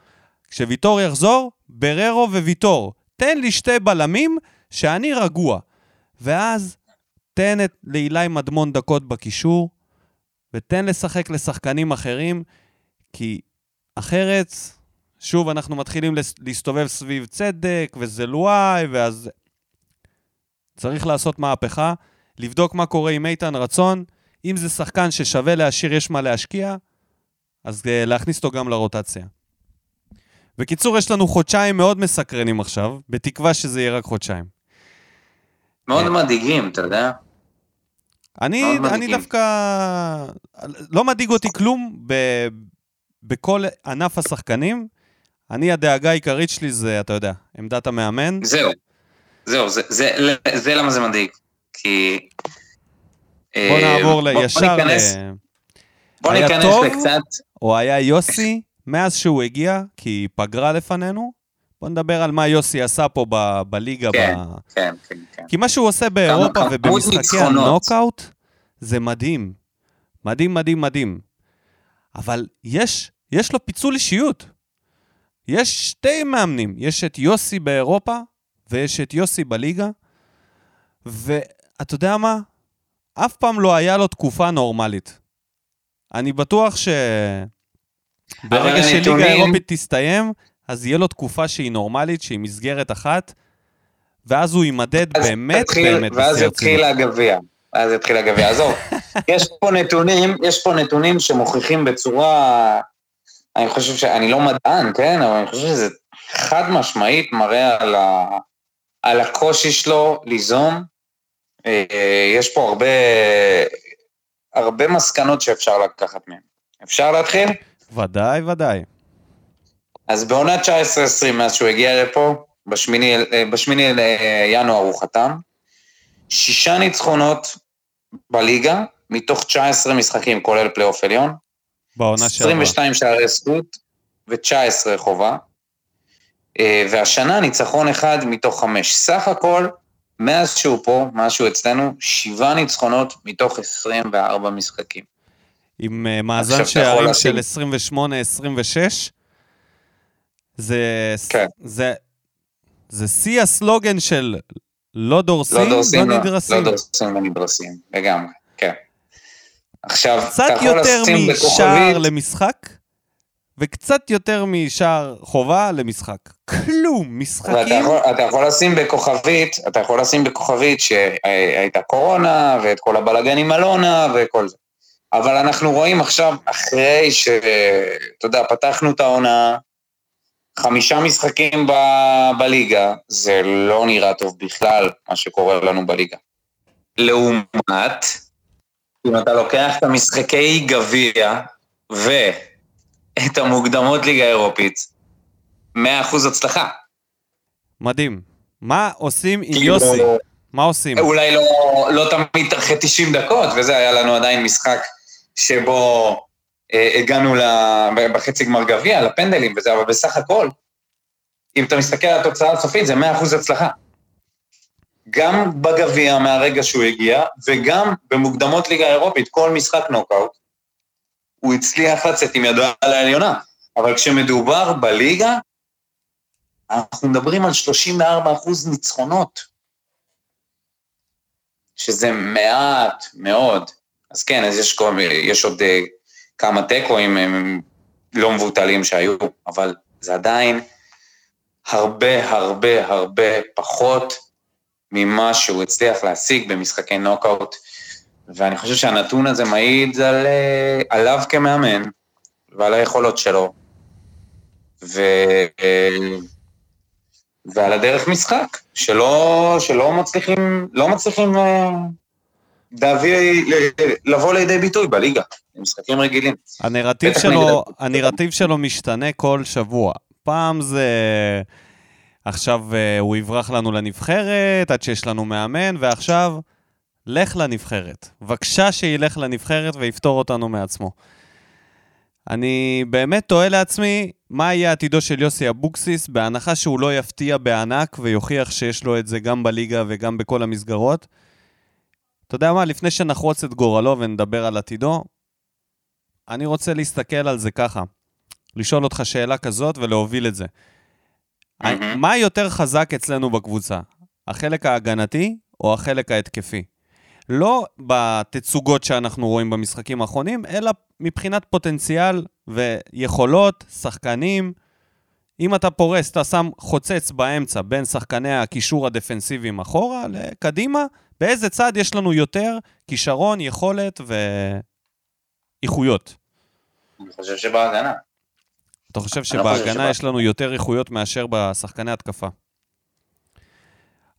כשוויטור יחזור, בררו וויטור. תן לי שתי בלמים שאני רגוע. ואז תן את לאילי מדמון דקות בקישור, ותן לשחק לשחקנים אחרים, כי אחרת, שוב, אנחנו מתחילים להסתובב סביב צדק, וזה לואי, ואז... צריך לעשות מהפכה, לבדוק מה קורה עם איתן רצון. אם זה שחקן ששווה להשאיר, יש מה להשקיע, אז uh, להכניס אותו גם לרוטציה. בקיצור, יש לנו חודשיים מאוד מסקרנים עכשיו, בתקווה שזה יהיה רק חודשיים. מאוד מדאיגים, אתה יודע? אני, אני. דווקא... לא מדאיג אותי כלום ב, בכל ענף השחקנים. אני, הדאגה העיקרית שלי זה, אתה יודע, עמדת המאמן. זהו. זהו, זה, זה, זה למה זה מדאיג. כי... בוא אה, נעבור בוא- בוא ישר ל... ניכנס- בוא היה ניכנס? לקצת... או היה יוסי, מאז שהוא הגיע, כי פגרה לפנינו. בוא נדבר על מה יוסי עשה פה ב, בליגה. כן. ב... כן, כן, כן. כי מה שהוא עושה באירופה ובמשחקי. הנוקאוט, זה מדהים. מדהים, מדהים, מדהים. אבל יש, יש לו פיצול אישיות. יש שתי מאמנים, יש את יוסי באירופה ויש את יוסי בליגה, ואתה יודע מה? אף פעם לא היה לו תקופה נורמלית. אני בטוח ש... ברגע שליגה הנתונים- אירופית תסתיים, אז יהיה לו תקופה שהיא נורמלית, שהיא מסגרת אחת, ואז הוא יימדד אז באמת תתחיל- באמת ואז יתחיל. הגביע. ואז יתחיל הגביע. עזוב, יש פה נתונים, יש פה נתונים שמוכיחים בצורה... אני חושב ש... אני לא מדען, כן? אבל אני חושב שזה חד משמעית מראה על, ה... על הקושי שלו ליזום. אה, יש פה הרבה, הרבה מסקנות שאפשר לקחת מהן. אפשר להתחיל? ודאי, ודאי. אז בעונה 19-20, מאז שהוא הגיע לפה, בשמיני, אה, בשמיני לינואר הוא חתם, שישה ניצחונות בליגה, מתוך 19 משחקים, כולל פלייאוף עליון, בעונה שעברה. 22 שערי זכות ו-19 חובה, אה, והשנה ניצחון אחד מתוך חמש. סך הכל, מאז שהוא פה, מאז שהוא אצלנו, שבעה ניצחונות מתוך 24 משחקים. עם אה, מאזן אתה שערים של 28-26. זה... כן. זה... זה שיא הסלוגן של לא דורסים, לא דורסים, לא לא, נדרסים. לא דורסים ונדרסים, לגמרי, כן. עכשיו, קצת אתה יכול יותר משער למשחק, וקצת יותר משער חובה למשחק. כלום, משחקים... יכול, אתה יכול לשים בכוכבית, אתה יכול לשים בכוכבית שהייתה קורונה, ואת כל הבלאגן עם אלונה, וכל זה. אבל אנחנו רואים עכשיו, אחרי ש... אתה יודע, פתחנו את העונה, חמישה משחקים ב, בליגה, זה לא נראה טוב בכלל, מה שקורה לנו בליגה. לעומת, אם אתה לוקח את המשחקי גביע ואת המוקדמות ליגה אירופית, 100% הצלחה. מדהים. מה עושים עם כאילו, יוסי? מה עושים? אולי לא, לא תמיד אחרי 90 דקות, וזה היה לנו עדיין משחק שבו אה, הגענו בחצי גמר גביע, לפנדלים וזה, אבל בסך הכל, אם אתה מסתכל על התוצאה הסופית, זה 100% הצלחה. גם בגביע מהרגע שהוא הגיע, וגם במוקדמות ליגה אירופית, כל משחק נוקאוט, הוא הצליח לצאת עם ידו על העליונה. אבל כשמדובר בליגה, אנחנו מדברים על 34 אחוז ניצחונות, שזה מעט מאוד. אז כן, אז יש, כל, יש עוד אה, כמה תיקואים לא מבוטלים שהיו, אבל זה עדיין הרבה הרבה הרבה פחות ממה שהוא הצליח להשיג במשחקי נוקאוט. ואני חושב שהנתון הזה מעיד על, אה, עליו כמאמן ועל היכולות שלו. ו, אה, ועל הדרך משחק, שלא, שלא מצליחים, לא מצליחים להביא, לבוא לידי ביטוי בליגה, במשחקים רגילים. הנרטיב שלו, הנרטיב שלו משתנה כל שבוע. פעם זה... עכשיו uh, הוא יברח לנו לנבחרת, עד שיש לנו מאמן, ועכשיו, לך לנבחרת. בבקשה שילך לנבחרת ויפתור אותנו מעצמו. אני באמת תוהה לעצמי, מה יהיה עתידו של יוסי אבוקסיס, בהנחה שהוא לא יפתיע בענק ויוכיח שיש לו את זה גם בליגה וגם בכל המסגרות. אתה יודע מה, לפני שנחרוץ את גורלו ונדבר על עתידו, אני רוצה להסתכל על זה ככה. לשאול אותך שאלה כזאת ולהוביל את זה. Mm-hmm. מה יותר חזק אצלנו בקבוצה? החלק ההגנתי או החלק ההתקפי? לא בתצוגות שאנחנו רואים במשחקים האחרונים, אלא מבחינת פוטנציאל ויכולות, שחקנים. אם אתה פורס, אתה שם חוצץ באמצע בין שחקני הקישור הדפנסיביים אחורה לקדימה, באיזה צד יש לנו יותר כישרון, יכולת ואיכויות? אני חושב שבהגנה. אתה חושב לא שבהגנה. יש לנו יותר איכויות מאשר בשחקני התקפה?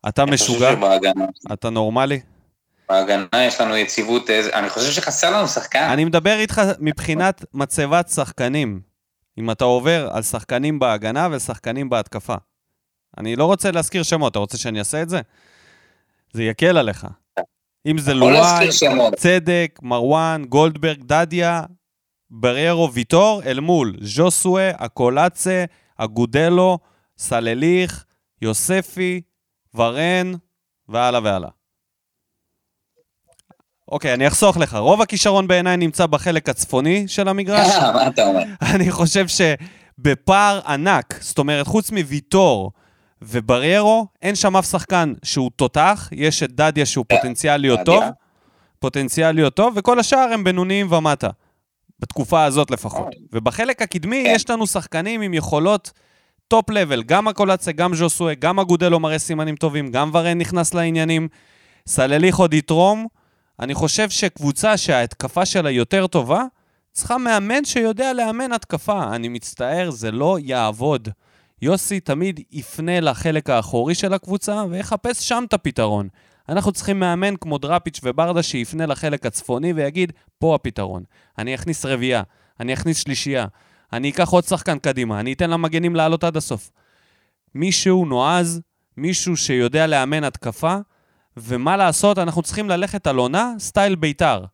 אתה אני משוגע? שבהגנה, אתה נורמלי? בהגנה יש לנו יציבות, איזה- אני חושב שחסר לנו שחקן. אני מדבר איתך מבחינת מצבת שחקנים. אם אתה עובר על שחקנים בהגנה ושחקנים בהתקפה. אני לא רוצה להזכיר שמות, אתה רוצה שאני אעשה את זה? זה יקל עליך. אם זה לואי. צדק, מרואן, גולדברג, דדיה, בריירו, ויטור, אל מול ז'וסואה, אקולצה, אגודלו, סלליך, יוספי, ורן, והלאה והלאה. אוקיי, אני אחסוך לך. רוב הכישרון בעיניי נמצא בחלק הצפוני של המגרש. מה אתה אומר? אני חושב שבפער ענק, זאת אומרת, חוץ מוויטור ובריירו, אין שם אף שחקן שהוא תותח, יש את דדיה שהוא פוטנציאל להיות. טוב, פוטנציאל להיות טוב, וכל השאר הם בינוניים ומטה, בתקופה הזאת לפחות. ובחלק הקדמי כן. יש לנו שחקנים עם יכולות top level, גם הקולצה, גם ז'וסואה, גם אגודלו מראה סימנים טובים, גם ורן נכנס לעניינים, סלליך עוד יתרום. אני חושב שקבוצה שההתקפה שלה יותר טובה, צריכה מאמן שיודע לאמן התקפה. אני מצטער, זה לא יעבוד. יוסי תמיד יפנה לחלק האחורי של הקבוצה ויחפש שם את הפתרון. אנחנו צריכים מאמן כמו דראפיץ' וברדה שיפנה לחלק הצפוני ויגיד, פה הפתרון. אני אכניס רביעייה, אני אכניס שלישייה, אני אקח עוד שחקן קדימה, אני אתן למגנים לעלות עד הסוף. מישהו נועז, מישהו שיודע לאמן התקפה, ומה לעשות, אנחנו צריכים ללכת על עונה סטייל בית"ר.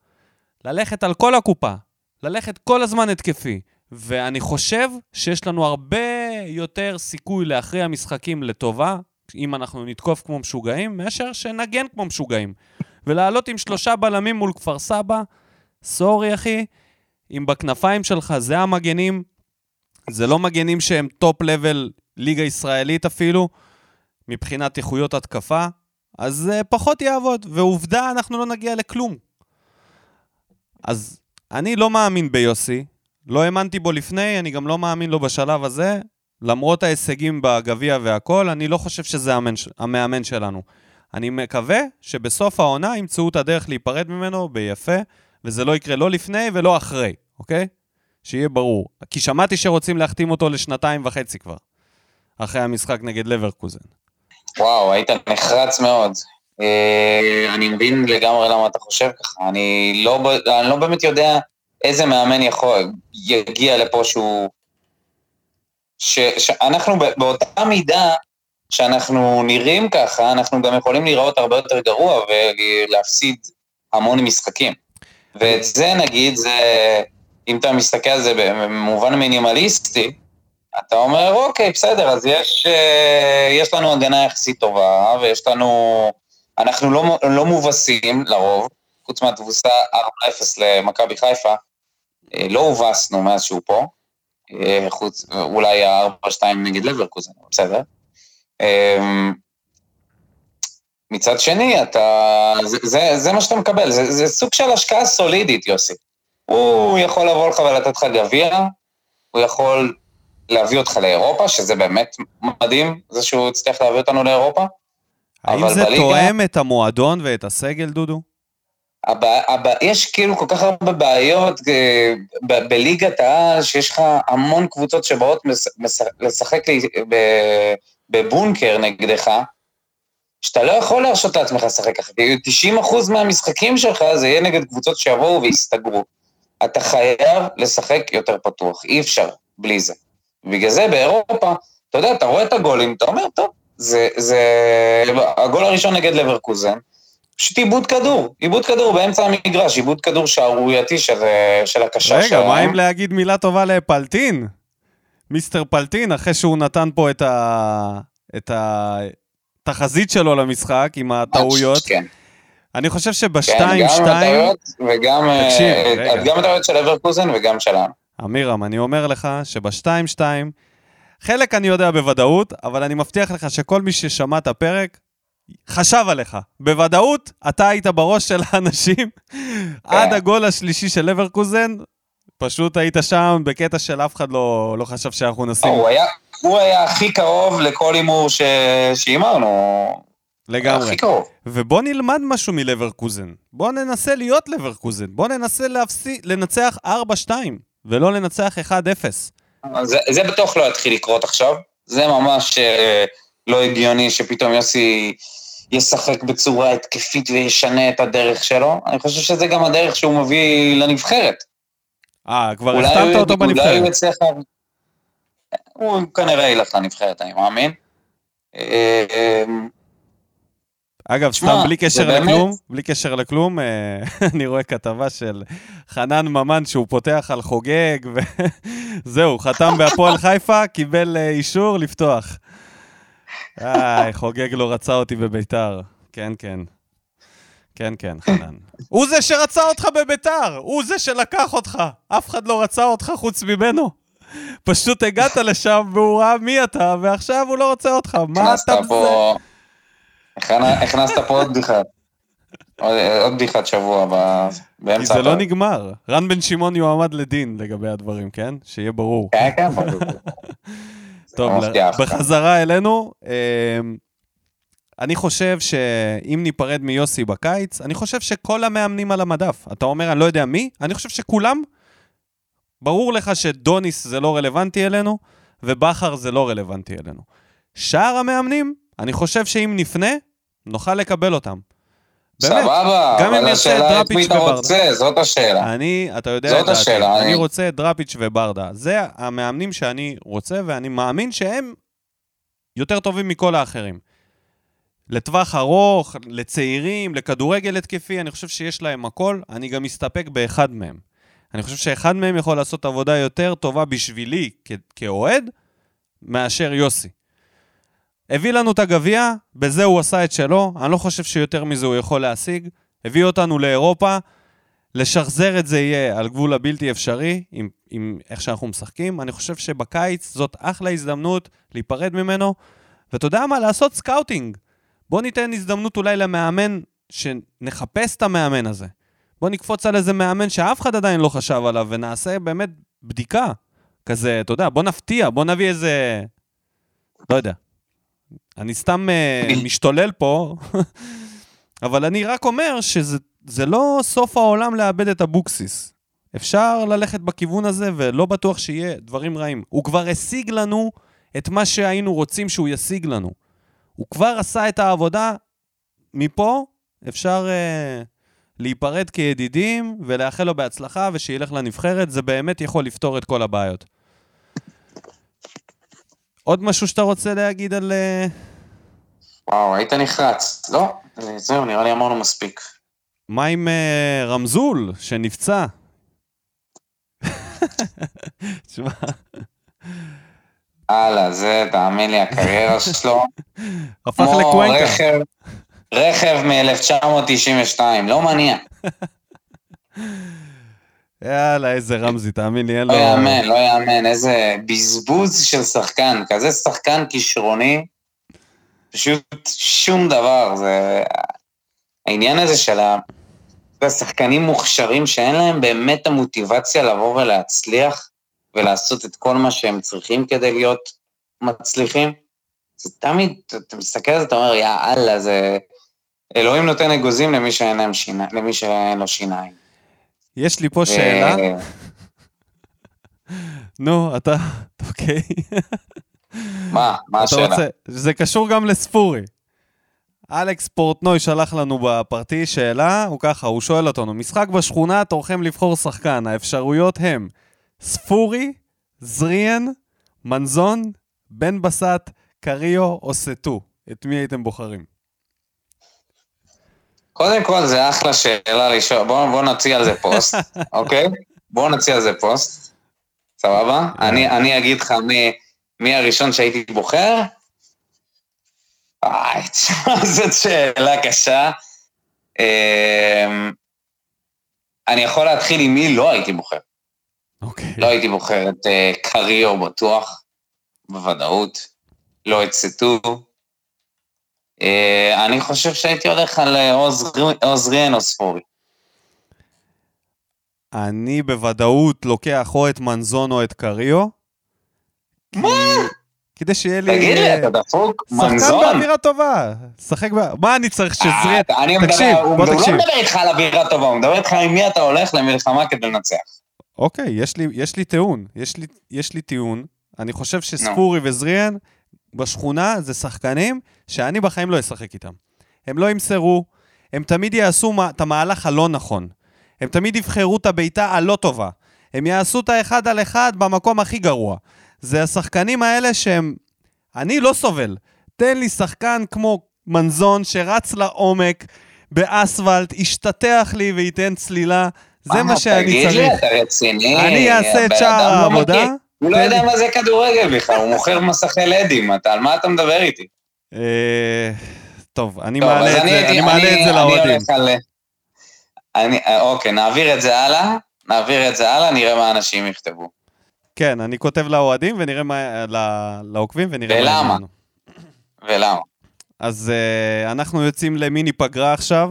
ללכת על כל הקופה, ללכת כל הזמן התקפי. ואני חושב שיש לנו הרבה יותר סיכוי להכריע משחקים לטובה, אם אנחנו נתקוף כמו משוגעים, מאשר שנגן כמו משוגעים. ולעלות עם שלושה בלמים מול כפר סבא, sorry אחי, אם בכנפיים שלך זה המגנים, זה לא מגנים שהם top level ליגה ישראלית אפילו, מבחינת איכויות התקפה, אז זה פחות יעבוד. ועובדה, אנחנו לא נגיע לכלום. אז אני לא מאמין ביוסי, לא האמנתי בו לפני, אני גם לא מאמין לו בשלב הזה. למרות ההישגים בגביע והכל, אני לא חושב שזה המאמן, המאמן שלנו. אני מקווה שבסוף העונה ימצאו את הדרך להיפרד ממנו ביפה, וזה לא יקרה לא לפני ולא אחרי, אוקיי? שיהיה ברור. כי שמעתי שרוצים להחתים אותו לשנתיים וחצי כבר, אחרי המשחק נגד לברקוזן. וואו, היית נחרץ מאוד. אה, אני מבין לגמרי למה אתה חושב ככה. אני לא, אני לא באמת יודע איזה מאמן יכול, יגיע לפה שהוא... ש, שאנחנו באותה מידה שאנחנו נראים ככה, אנחנו גם יכולים להיראות הרבה יותר גרוע ולהפסיד המון משחקים. ואת זה נגיד, זה, אם אתה מסתכל על זה במובן מינימליסטי, אתה אומר, אוקיי, בסדר, אז יש, אה, יש לנו הגנה יחסית טובה, ויש לנו אנחנו לא, לא מובסים לרוב, חוץ מהתבוסה 4-0 למכבי חיפה, אה, לא הובסנו מאז שהוא פה, חוץ, אולי ה-4-2 נגד לברקוזן, בסדר. אמ, מצד שני, אתה, זה, זה, זה מה שאתה מקבל, זה, זה סוג של השקעה סולידית, יוסי. הוא יכול לבוא לך ולתת לך גביע, הוא יכול להביא אותך לאירופה, שזה באמת מדהים, זה שהוא הצליח להביא אותנו לאירופה. האם זה בליגה, תואם את המועדון ואת הסגל, דודו? הבע, הבע, יש כאילו כל כך הרבה בעיות אה, ב, בליגת העל, שיש לך המון קבוצות שבאות מס, לשחק לי, ב, בבונקר נגדך, שאתה לא יכול להרשות לעצמך לשחק ככה, כי 90% מהמשחקים שלך זה יהיה נגד קבוצות שיבואו ויסתגרו. אתה חייב לשחק יותר פתוח, אי אפשר בלי זה. בגלל זה באירופה, אתה יודע, אתה רואה את הגולים, אתה אומר, טוב, זה, זה... הגול הראשון נגד לברקוזן, פשוט עיבוד כדור, עיבוד כדור באמצע המגרש, עיבוד כדור שערורייתי של, של הקשר שלהם. רגע, מה אם להגיד מילה טובה לפלטין? מיסטר פלטין, אחרי שהוא נתן פה את, ה... את התחזית שלו למשחק עם הטעויות. כן. אני חושב שבשתיים, כן, שתיים... גם הטעויות וגם... תקשיב, אה, רגע. גם הטעויות של אברקוזן וגם שלנו. אמירם, אני אומר לך שבשתיים, שתיים, חלק אני יודע בוודאות, אבל אני מבטיח לך שכל מי ששמע את הפרק, חשב עליך. בוודאות, אתה היית בראש של האנשים עד הגול השלישי של לברקוזן, פשוט היית שם בקטע של אף אחד לא, לא חשב שאנחנו נשים. הוא היה, הוא היה הכי קרוב לכל הימור. שהימרנו. לגמרי. הכי קרוב. ובוא נלמד משהו מלברקוזן. בוא ננסה להיות לברקוזן. בוא ננסה להפסי... לנצח 4-2, ולא לנצח 1-0. זה, זה בטוח לא יתחיל לקרות עכשיו. זה ממש אה, לא הגיוני שפתאום יוסי ישחק בצורה התקפית וישנה את הדרך שלו. אני חושב שזה גם הדרך שהוא מביא לנבחרת. אה, כבר הוא- אותו אולי הוא בנבחרת. יצליח... הוא כנראה ילך לנבחרת, אני מאמין. אה, אה, אגב, תשמע, סתם בלי קשר באמת- לכלום, בלי קשר לכלום, אה, אני רואה כתבה של חנן ממן שהוא פותח על חוגג, וזהו, חתם בהפועל חיפה, קיבל אה, אישור לפתוח. איי, חוגג לא רצה אותי בביתר. כן, כן. כן, כן, חנן. הוא זה שרצה אותך בביתר, הוא זה שלקח אותך. אף אחד לא רצה אותך חוץ ממנו. פשוט הגעת לשם והוא ראה מי אתה, ועכשיו הוא לא רוצה אותך. מה אתה... פה... הכנ- הכנסת פה עוד בדיחה. עוד בדיחת שבוע כי באמצע... זה לא. נגמר. רן בן שמעון יועמד לדין לגבי הדברים, כן? שיהיה ברור. כן, כן, ברור. טוב, לא מבטיח. בחזרה אלינו, אמ, אני חושב שאם ניפרד מיוסי בקיץ, אני חושב שכל המאמנים על המדף. אתה אומר, אני לא יודע מי, אני חושב שכולם, ברור לך שדוניס זה לא רלוונטי אלינו, ובכר זה לא רלוונטי אלינו. שאר המאמנים, אני חושב שאם נפנה, נוכל לקבל אותם. באמת. סבבה, גם אם השאלה את דראפיץ' וברדה. רוצה, זאת השאלה. אני, אתה יודע זאת את דעתי, השאלה, אני אני- רוצה את דראפיץ' וברדה. זה המאמנים שאני רוצה, ואני מאמין שהם יותר טובים מכל האחרים. לטווח ארוך, לצעירים, לכדורגל התקפי, אני חושב שיש להם הכל, אני גם מסתפק באחד מהם. אני חושב שאחד מהם יכול לעשות עבודה יותר טובה בשבילי כ- כאוהד, מאשר יוסי. הביא לנו את הגביע, בזה הוא עשה את שלו, אני לא חושב שיותר מזה הוא יכול להשיג. הביא אותנו לאירופה, לשחזר את זה יהיה על גבול הבלתי אפשרי, עם, עם איך שאנחנו משחקים. אני חושב שבקיץ זאת אחלה הזדמנות להיפרד ממנו, ואתה יודע מה? לעשות scouting. בוא ניתן הזדמנות אולי למאמן, שנחפש את המאמן הזה. בוא נקפוץ על איזה מאמן שאף אחד עדיין לא חשב עליו, ונעשה באמת בדיקה. כזה, אתה יודע, בוא נפתיע, בוא נביא איזה... לא יודע. אני סתם uh, משתולל פה, אבל אני רק אומר שזה זה לא סוף העולם לאבד את אבוקסיס. אפשר ללכת בכיוון הזה, ולא בטוח שיהיה דברים רעים. הוא כבר השיג לנו את מה שהיינו רוצים שהוא ישיג לנו. הוא כבר עשה את העבודה, מפה אפשר uh, להיפרד כידידים ולאחל לו בהצלחה ושילך לנבחרת, זה באמת יכול לפתור את כל הבעיות. עוד משהו שאתה רוצה להגיד על... Uh, וואו, היית נחרץ. לא, זהו, נראה לי אמרנו מספיק. מה עם uh, רמזול, שנפצע? תשמע, הלאה, זה, תאמין לי, הקריירה שלו. הפך כמו לקוונקה. רכב, רכב מ-1992, לא מניע. יאללה, איזה רמזי, תאמין לי, אין לא לו... יאמן, לא יאמן, איזה בזבוז של שחקן, כזה שחקן כישרוני, פשוט שום דבר, זה... העניין הזה של ה... השחקנים מוכשרים שאין להם באמת המוטיבציה לבוא ולהצליח ולעשות את כל מה שהם צריכים כדי להיות מצליחים, זה תמיד, אתה מסתכל על זה, אתה אומר, יא אללה, זה... אלוהים נותן אגוזים למי שאין שיניים, למי שאין לו שיניים. יש לי פה שאלה. נו, אתה... אוקיי. מה? מה השאלה? זה קשור גם לספורי. אלכס פורטנוי שלח לנו בפרטי שאלה, הוא ככה, הוא שואל אותנו, משחק בשכונה, תורכם לבחור שחקן, האפשרויות הם ספורי, זריאן, מנזון, בן בסט, קריו או סטו. את מי הייתם בוחרים? קודם כל, זה אחלה שאלה לשאול. בואו בוא נוציא על זה פוסט, אוקיי? בואו נוציא על זה פוסט. סבבה? אני, אני אגיד לך מי, מי הראשון שהייתי בוחר. איי, תשמע, זאת שאלה קשה. אמ, אני יכול להתחיל עם מי לא הייתי בוחר. אוקיי. לא הייתי בוחר את אה, קריו בטוח, בוודאות. לא את סטו. אה, אני חושב שהייתי הולך על אה, עוז- עוזריאן או ספורי. אני בוודאות לוקח או את מנזון או את קריו. מה? כדי שיהיה לי... תגיד לי, אה, אתה דפוק? שחקן מנזון? באווירה טובה. שחק ב... מה אני צריך שזריאן... אה, אני תקשיב, הוא בוא לא תקשיב. מדבר איתך על אווירה טובה, הוא מדבר איתך עם מי אתה הולך למלחמה כדי לנצח. אוקיי, יש לי, טיעון. יש לי, טיעון. אני חושב שספורי וזריאן בשכונה זה שחקנים שאני בחיים לא אשחק איתם. הם לא ימסרו, הם תמיד יעשו את המהלך הלא נכון. הם תמיד יבחרו את הבעיטה הלא טובה. הם יעשו את האחד על אחד במקום הכי גרוע. זה השחקנים האלה שהם... אני לא סובל. תן לי שחקן כמו מנזון שרץ לעומק באספלט, ישתטח לי וייתן צלילה. זה מה שאני תגיד צריך. לי, אתה רציני? אני אעשה את אדם לא העבודה. הוא לא תן יודע. מה זה כדורגל בכלל, הוא מוכר מסכי לדים, על מה אתה מדבר איתי? אה, טוב, אני מעלה את זה- לאוהדים. אה, אוקיי, נעביר את זה הלאה, נעביר את זה הלאה, נראה מה אנשים יכתבו. כן, אני כותב לאוהדים ונראה מה... לעוקבים ונראה מה... ולמה? יהיה לנו. ולמה? אז אה, אנחנו יוצאים למיני פגרה עכשיו.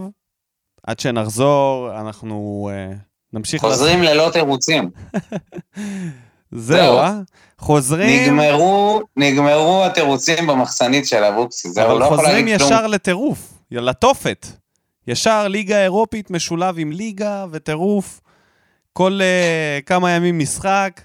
עד שנחזור, אנחנו אה, נמשיך... חוזרים ללא תירוצים. זהו. אה? חוזרים, נגמרו, נגמרו התירוצים במחסנית של אבוקסיס, זהו, אבל לא יכול חוזרים להגיד כלום. ישר לטירוף, לתופת. ישר ליגה אירופית משולב עם ליגה וטירוף. כל אה, כמה ימים משחק.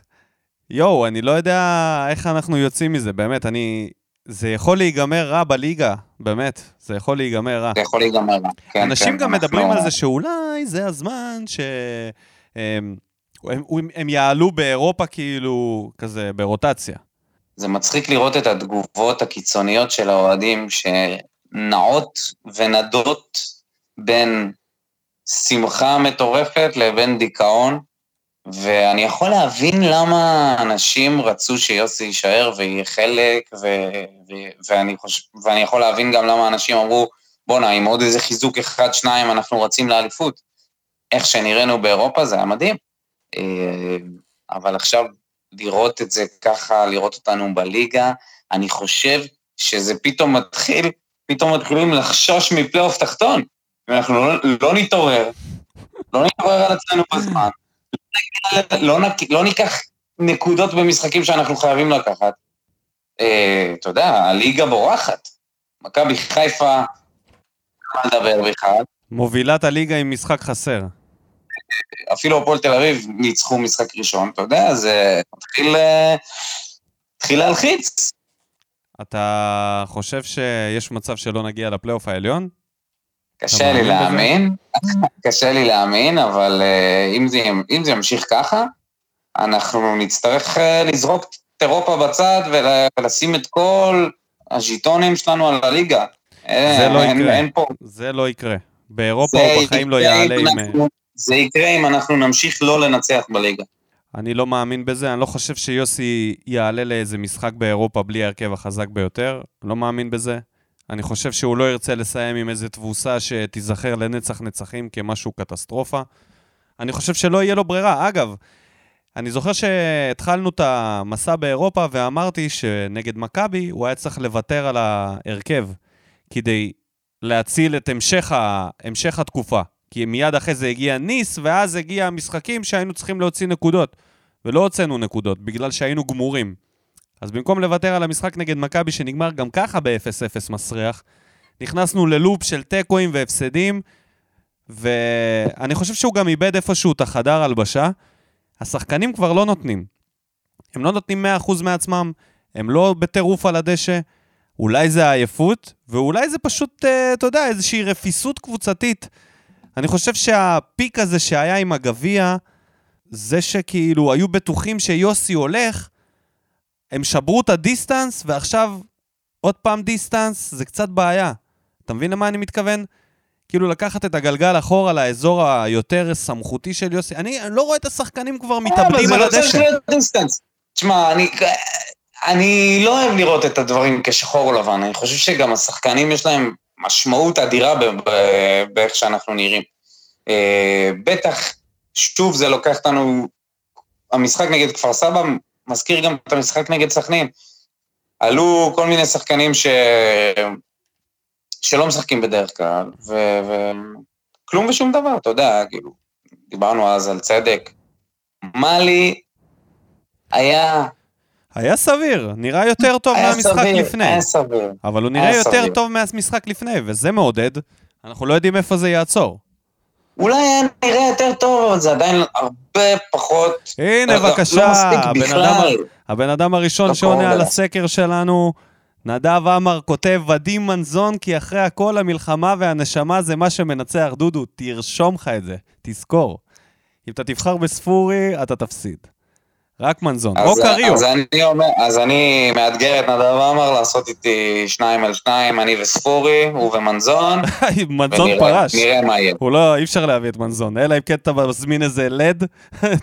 יואו, אני לא יודע איך אנחנו יוצאים מזה, באמת, אני... זה יכול להיגמר רע בליגה, באמת, זה יכול להיגמר רע. זה יכול להיגמר. רע. כן, אנשים כן, גם מדברים על זה שאולי זה הזמן שהם הם, הם יעלו באירופה כאילו, כזה, ברוטציה. זה מצחיק לראות את התגובות הקיצוניות של האוהדים שנעות ונדות בין שמחה מטורפת לבין דיכאון, ואני יכול להבין למה אנשים רצו שיוסי יישאר ויהיה חלק, ו- ו- ואני, חושב, ואני יכול להבין גם למה אנשים אמרו, בואנה, עם עוד איזה חיזוק אחד, שניים, אנחנו רצים לאליפות. איך שנראינו באירופה זה היה מדהים. אה, אבל עכשיו לראות את זה ככה, לראות אותנו בליגה, אני חושב שזה פתאום מתחיל, פתאום מתחילים לחשוש מפלייאוף תחתון. ואנחנו לא, לא נתעורר, לא נתעורר על עצמנו בזמן, לא, נק, לא ניקח נקודות במשחקים שאנחנו חייבים לקחת. אה, אתה יודע, הליגה בורחת. מכבי חיפה, מה לדבר בכלל. מובילת הליגה עם משחק חסר. אפילו הפועל תל אביב ניצחו משחק ראשון, אתה יודע, זה מתחיל, אה, מתחיל להלחיץ. אתה חושב שיש מצב שלא נגיע לפלייאוף העליון? קשה לי? להאמין, קשה לי להאמין, אבל אה, אם זה, אם זה ימשיך ככה, אנחנו נצטרך אה, לזרוק את אירופה בצד ול- ולשים את כל הז'יטונים שלנו על הליגה. זה לא אין, יקרה. אין פה... זה לא יקרה. באירופה הוא בחיים לא יעלה עם... זה יקרה אם אנחנו נמשיך לא לנצח בליגה. אני לא מאמין בזה, אני לא חושב שיוסי יעלה לאיזה משחק באירופה בלי ההרכב החזק ביותר. לא מאמין בזה. אני חושב שהוא לא ירצה לסיים עם איזו תבוסה שתיזכר לנצח נצחים כמשהו קטסטרופה. אני חושב שלא יהיה לו ברירה. אגב, אני זוכר שהתחלנו את המסע באירופה ואמרתי שנגד מכבי הוא היה צריך לוותר על ההרכב כדי להציל את המשך, ה... המשך התקופה. כי מיד אחרי זה הגיע ניס, ואז הגיע המשחקים שהיינו צריכים להוציא נקודות. ולא הוצאנו נקודות, בגלל שהיינו גמורים. אז במקום לוותר על המשחק נגד מכבי, שנגמר גם ככה ב-0-0 מסריח, נכנסנו ללופ של תיקואים והפסדים, ואני חושב שהוא גם איבד איפשהו את החדר הלבשה. השחקנים כבר לא נותנים. הם לא נותנים 100% מעצמם, הם לא בטירוף על הדשא. אולי זה העייפות, ואולי זה פשוט, אה, אתה יודע, איזושהי רפיסות קבוצתית. אני חושב שה peak הזה שהיה עם הגביע, זה שכאילו היו בטוחים שיוסי הולך, הם שברו את ה distance, ועכשיו עוד פעם distance, זה קצת בעיה. אתה מבין למה אני מתכוון? כאילו לקחת את הגלגל אחורה לאזור היותר סמכותי של יוסי. אני לא רואה את השחקנים כבר מתאבדים על אבל זה לא הדשא. צריך להיות distance. תשמע, אני, אני לא אוהב לראות את הדברים כשחור או לבן, אני חושב שגם השחקנים יש להם משמעות אדירה באיך שאנחנו נראים. אה, בטח, שוב זה לוקח אותנו, המשחק נגד כפר סבא מזכיר גם את המשחק נגד סכנין. עלו כל מיני שחקנים ש... שלא משחקים בדרך כלל, וכלום ושום דבר, אתה יודע, כאילו, דיברנו אז על צדק. מאלי היה... היה סביר, נראה יותר טוב היה מהמשחק סביר, לפני. היה סביר. אבל הוא היה נראה יותר סביר. טוב מהמשחק לפני, וזה מעודד. אנחנו לא יודעים איפה זה יעצור. אולי היה נראה יותר טוב, אבל זה עדיין הרבה פחות... הנה, לא- לא בבקשה, מספיק הבן בכלל. אדם, הבן אדם הראשון לא שעונה על אליו. הסקר שלנו, נדב עמר כותב, ודים מנזון, כי אחרי הכל המלחמה והנשמה זה מה שמנצח. דודו, תרשום לך את זה, תזכור. אם אתה תבחר בספורי, אתה תפסיד. רק מנזון. או קריו. אז אני אומר, אז אני מאתגר את נדב עמר לעשות איתי שניים על שניים, אני וספורי, הוא ומנזון. מנזון ונראה- פרש. נראה מה יהיה. הוא לא, אי אפשר להביא את מנזון, אלא אם כן אתה מזמין איזה לד,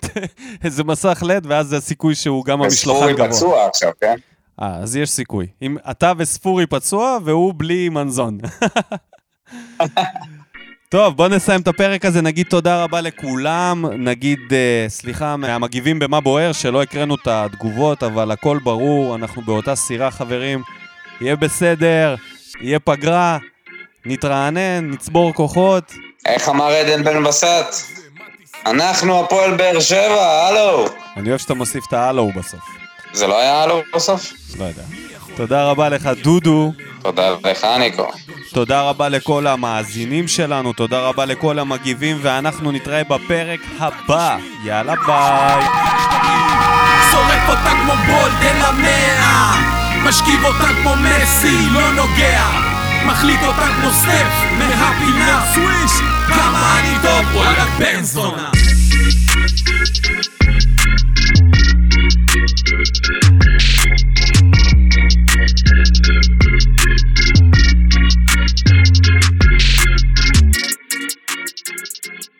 איזה מסך לד, ואז זה הסיכוי שהוא גם המשלוחן וספורי גבוה. פצוע עכשיו, כן? אה, אז יש סיכוי. אם אתה וספורי פצוע, והוא בלי מנזון. טוב, בוא נסיים את הפרק הזה, נגיד תודה רבה לכולם, נגיד, אה, סליחה, מהמגיבים במה בוער, שלא הקראנו את התגובות, אבל הכל ברור, אנחנו באותה סירה, חברים. יהיה בסדר, יהיה פגרה, נתרענן, נצבור כוחות. איך אמר עדן בן בסט? אנחנו הפועל באר שבע, הלו! אני אוהב שאתה מוסיף את ההלו בסוף. זה לא היה הלו בסוף? לא יודע. תודה רבה לך, דודו. תודה לך, ניקו. תודה רבה לכל המאזינים שלנו, תודה רבה לכל המגיבים, ואנחנו נתראה בפרק הבא. יאללה ביי. שורף אותה כמו בולד אל המאה, משכיב אותה כמו מסי, לא נוגע. מחליט אותה כמו סטף, מהפינה סוויש, כמה אני טוב, וואלה, בן זונה. Thank you.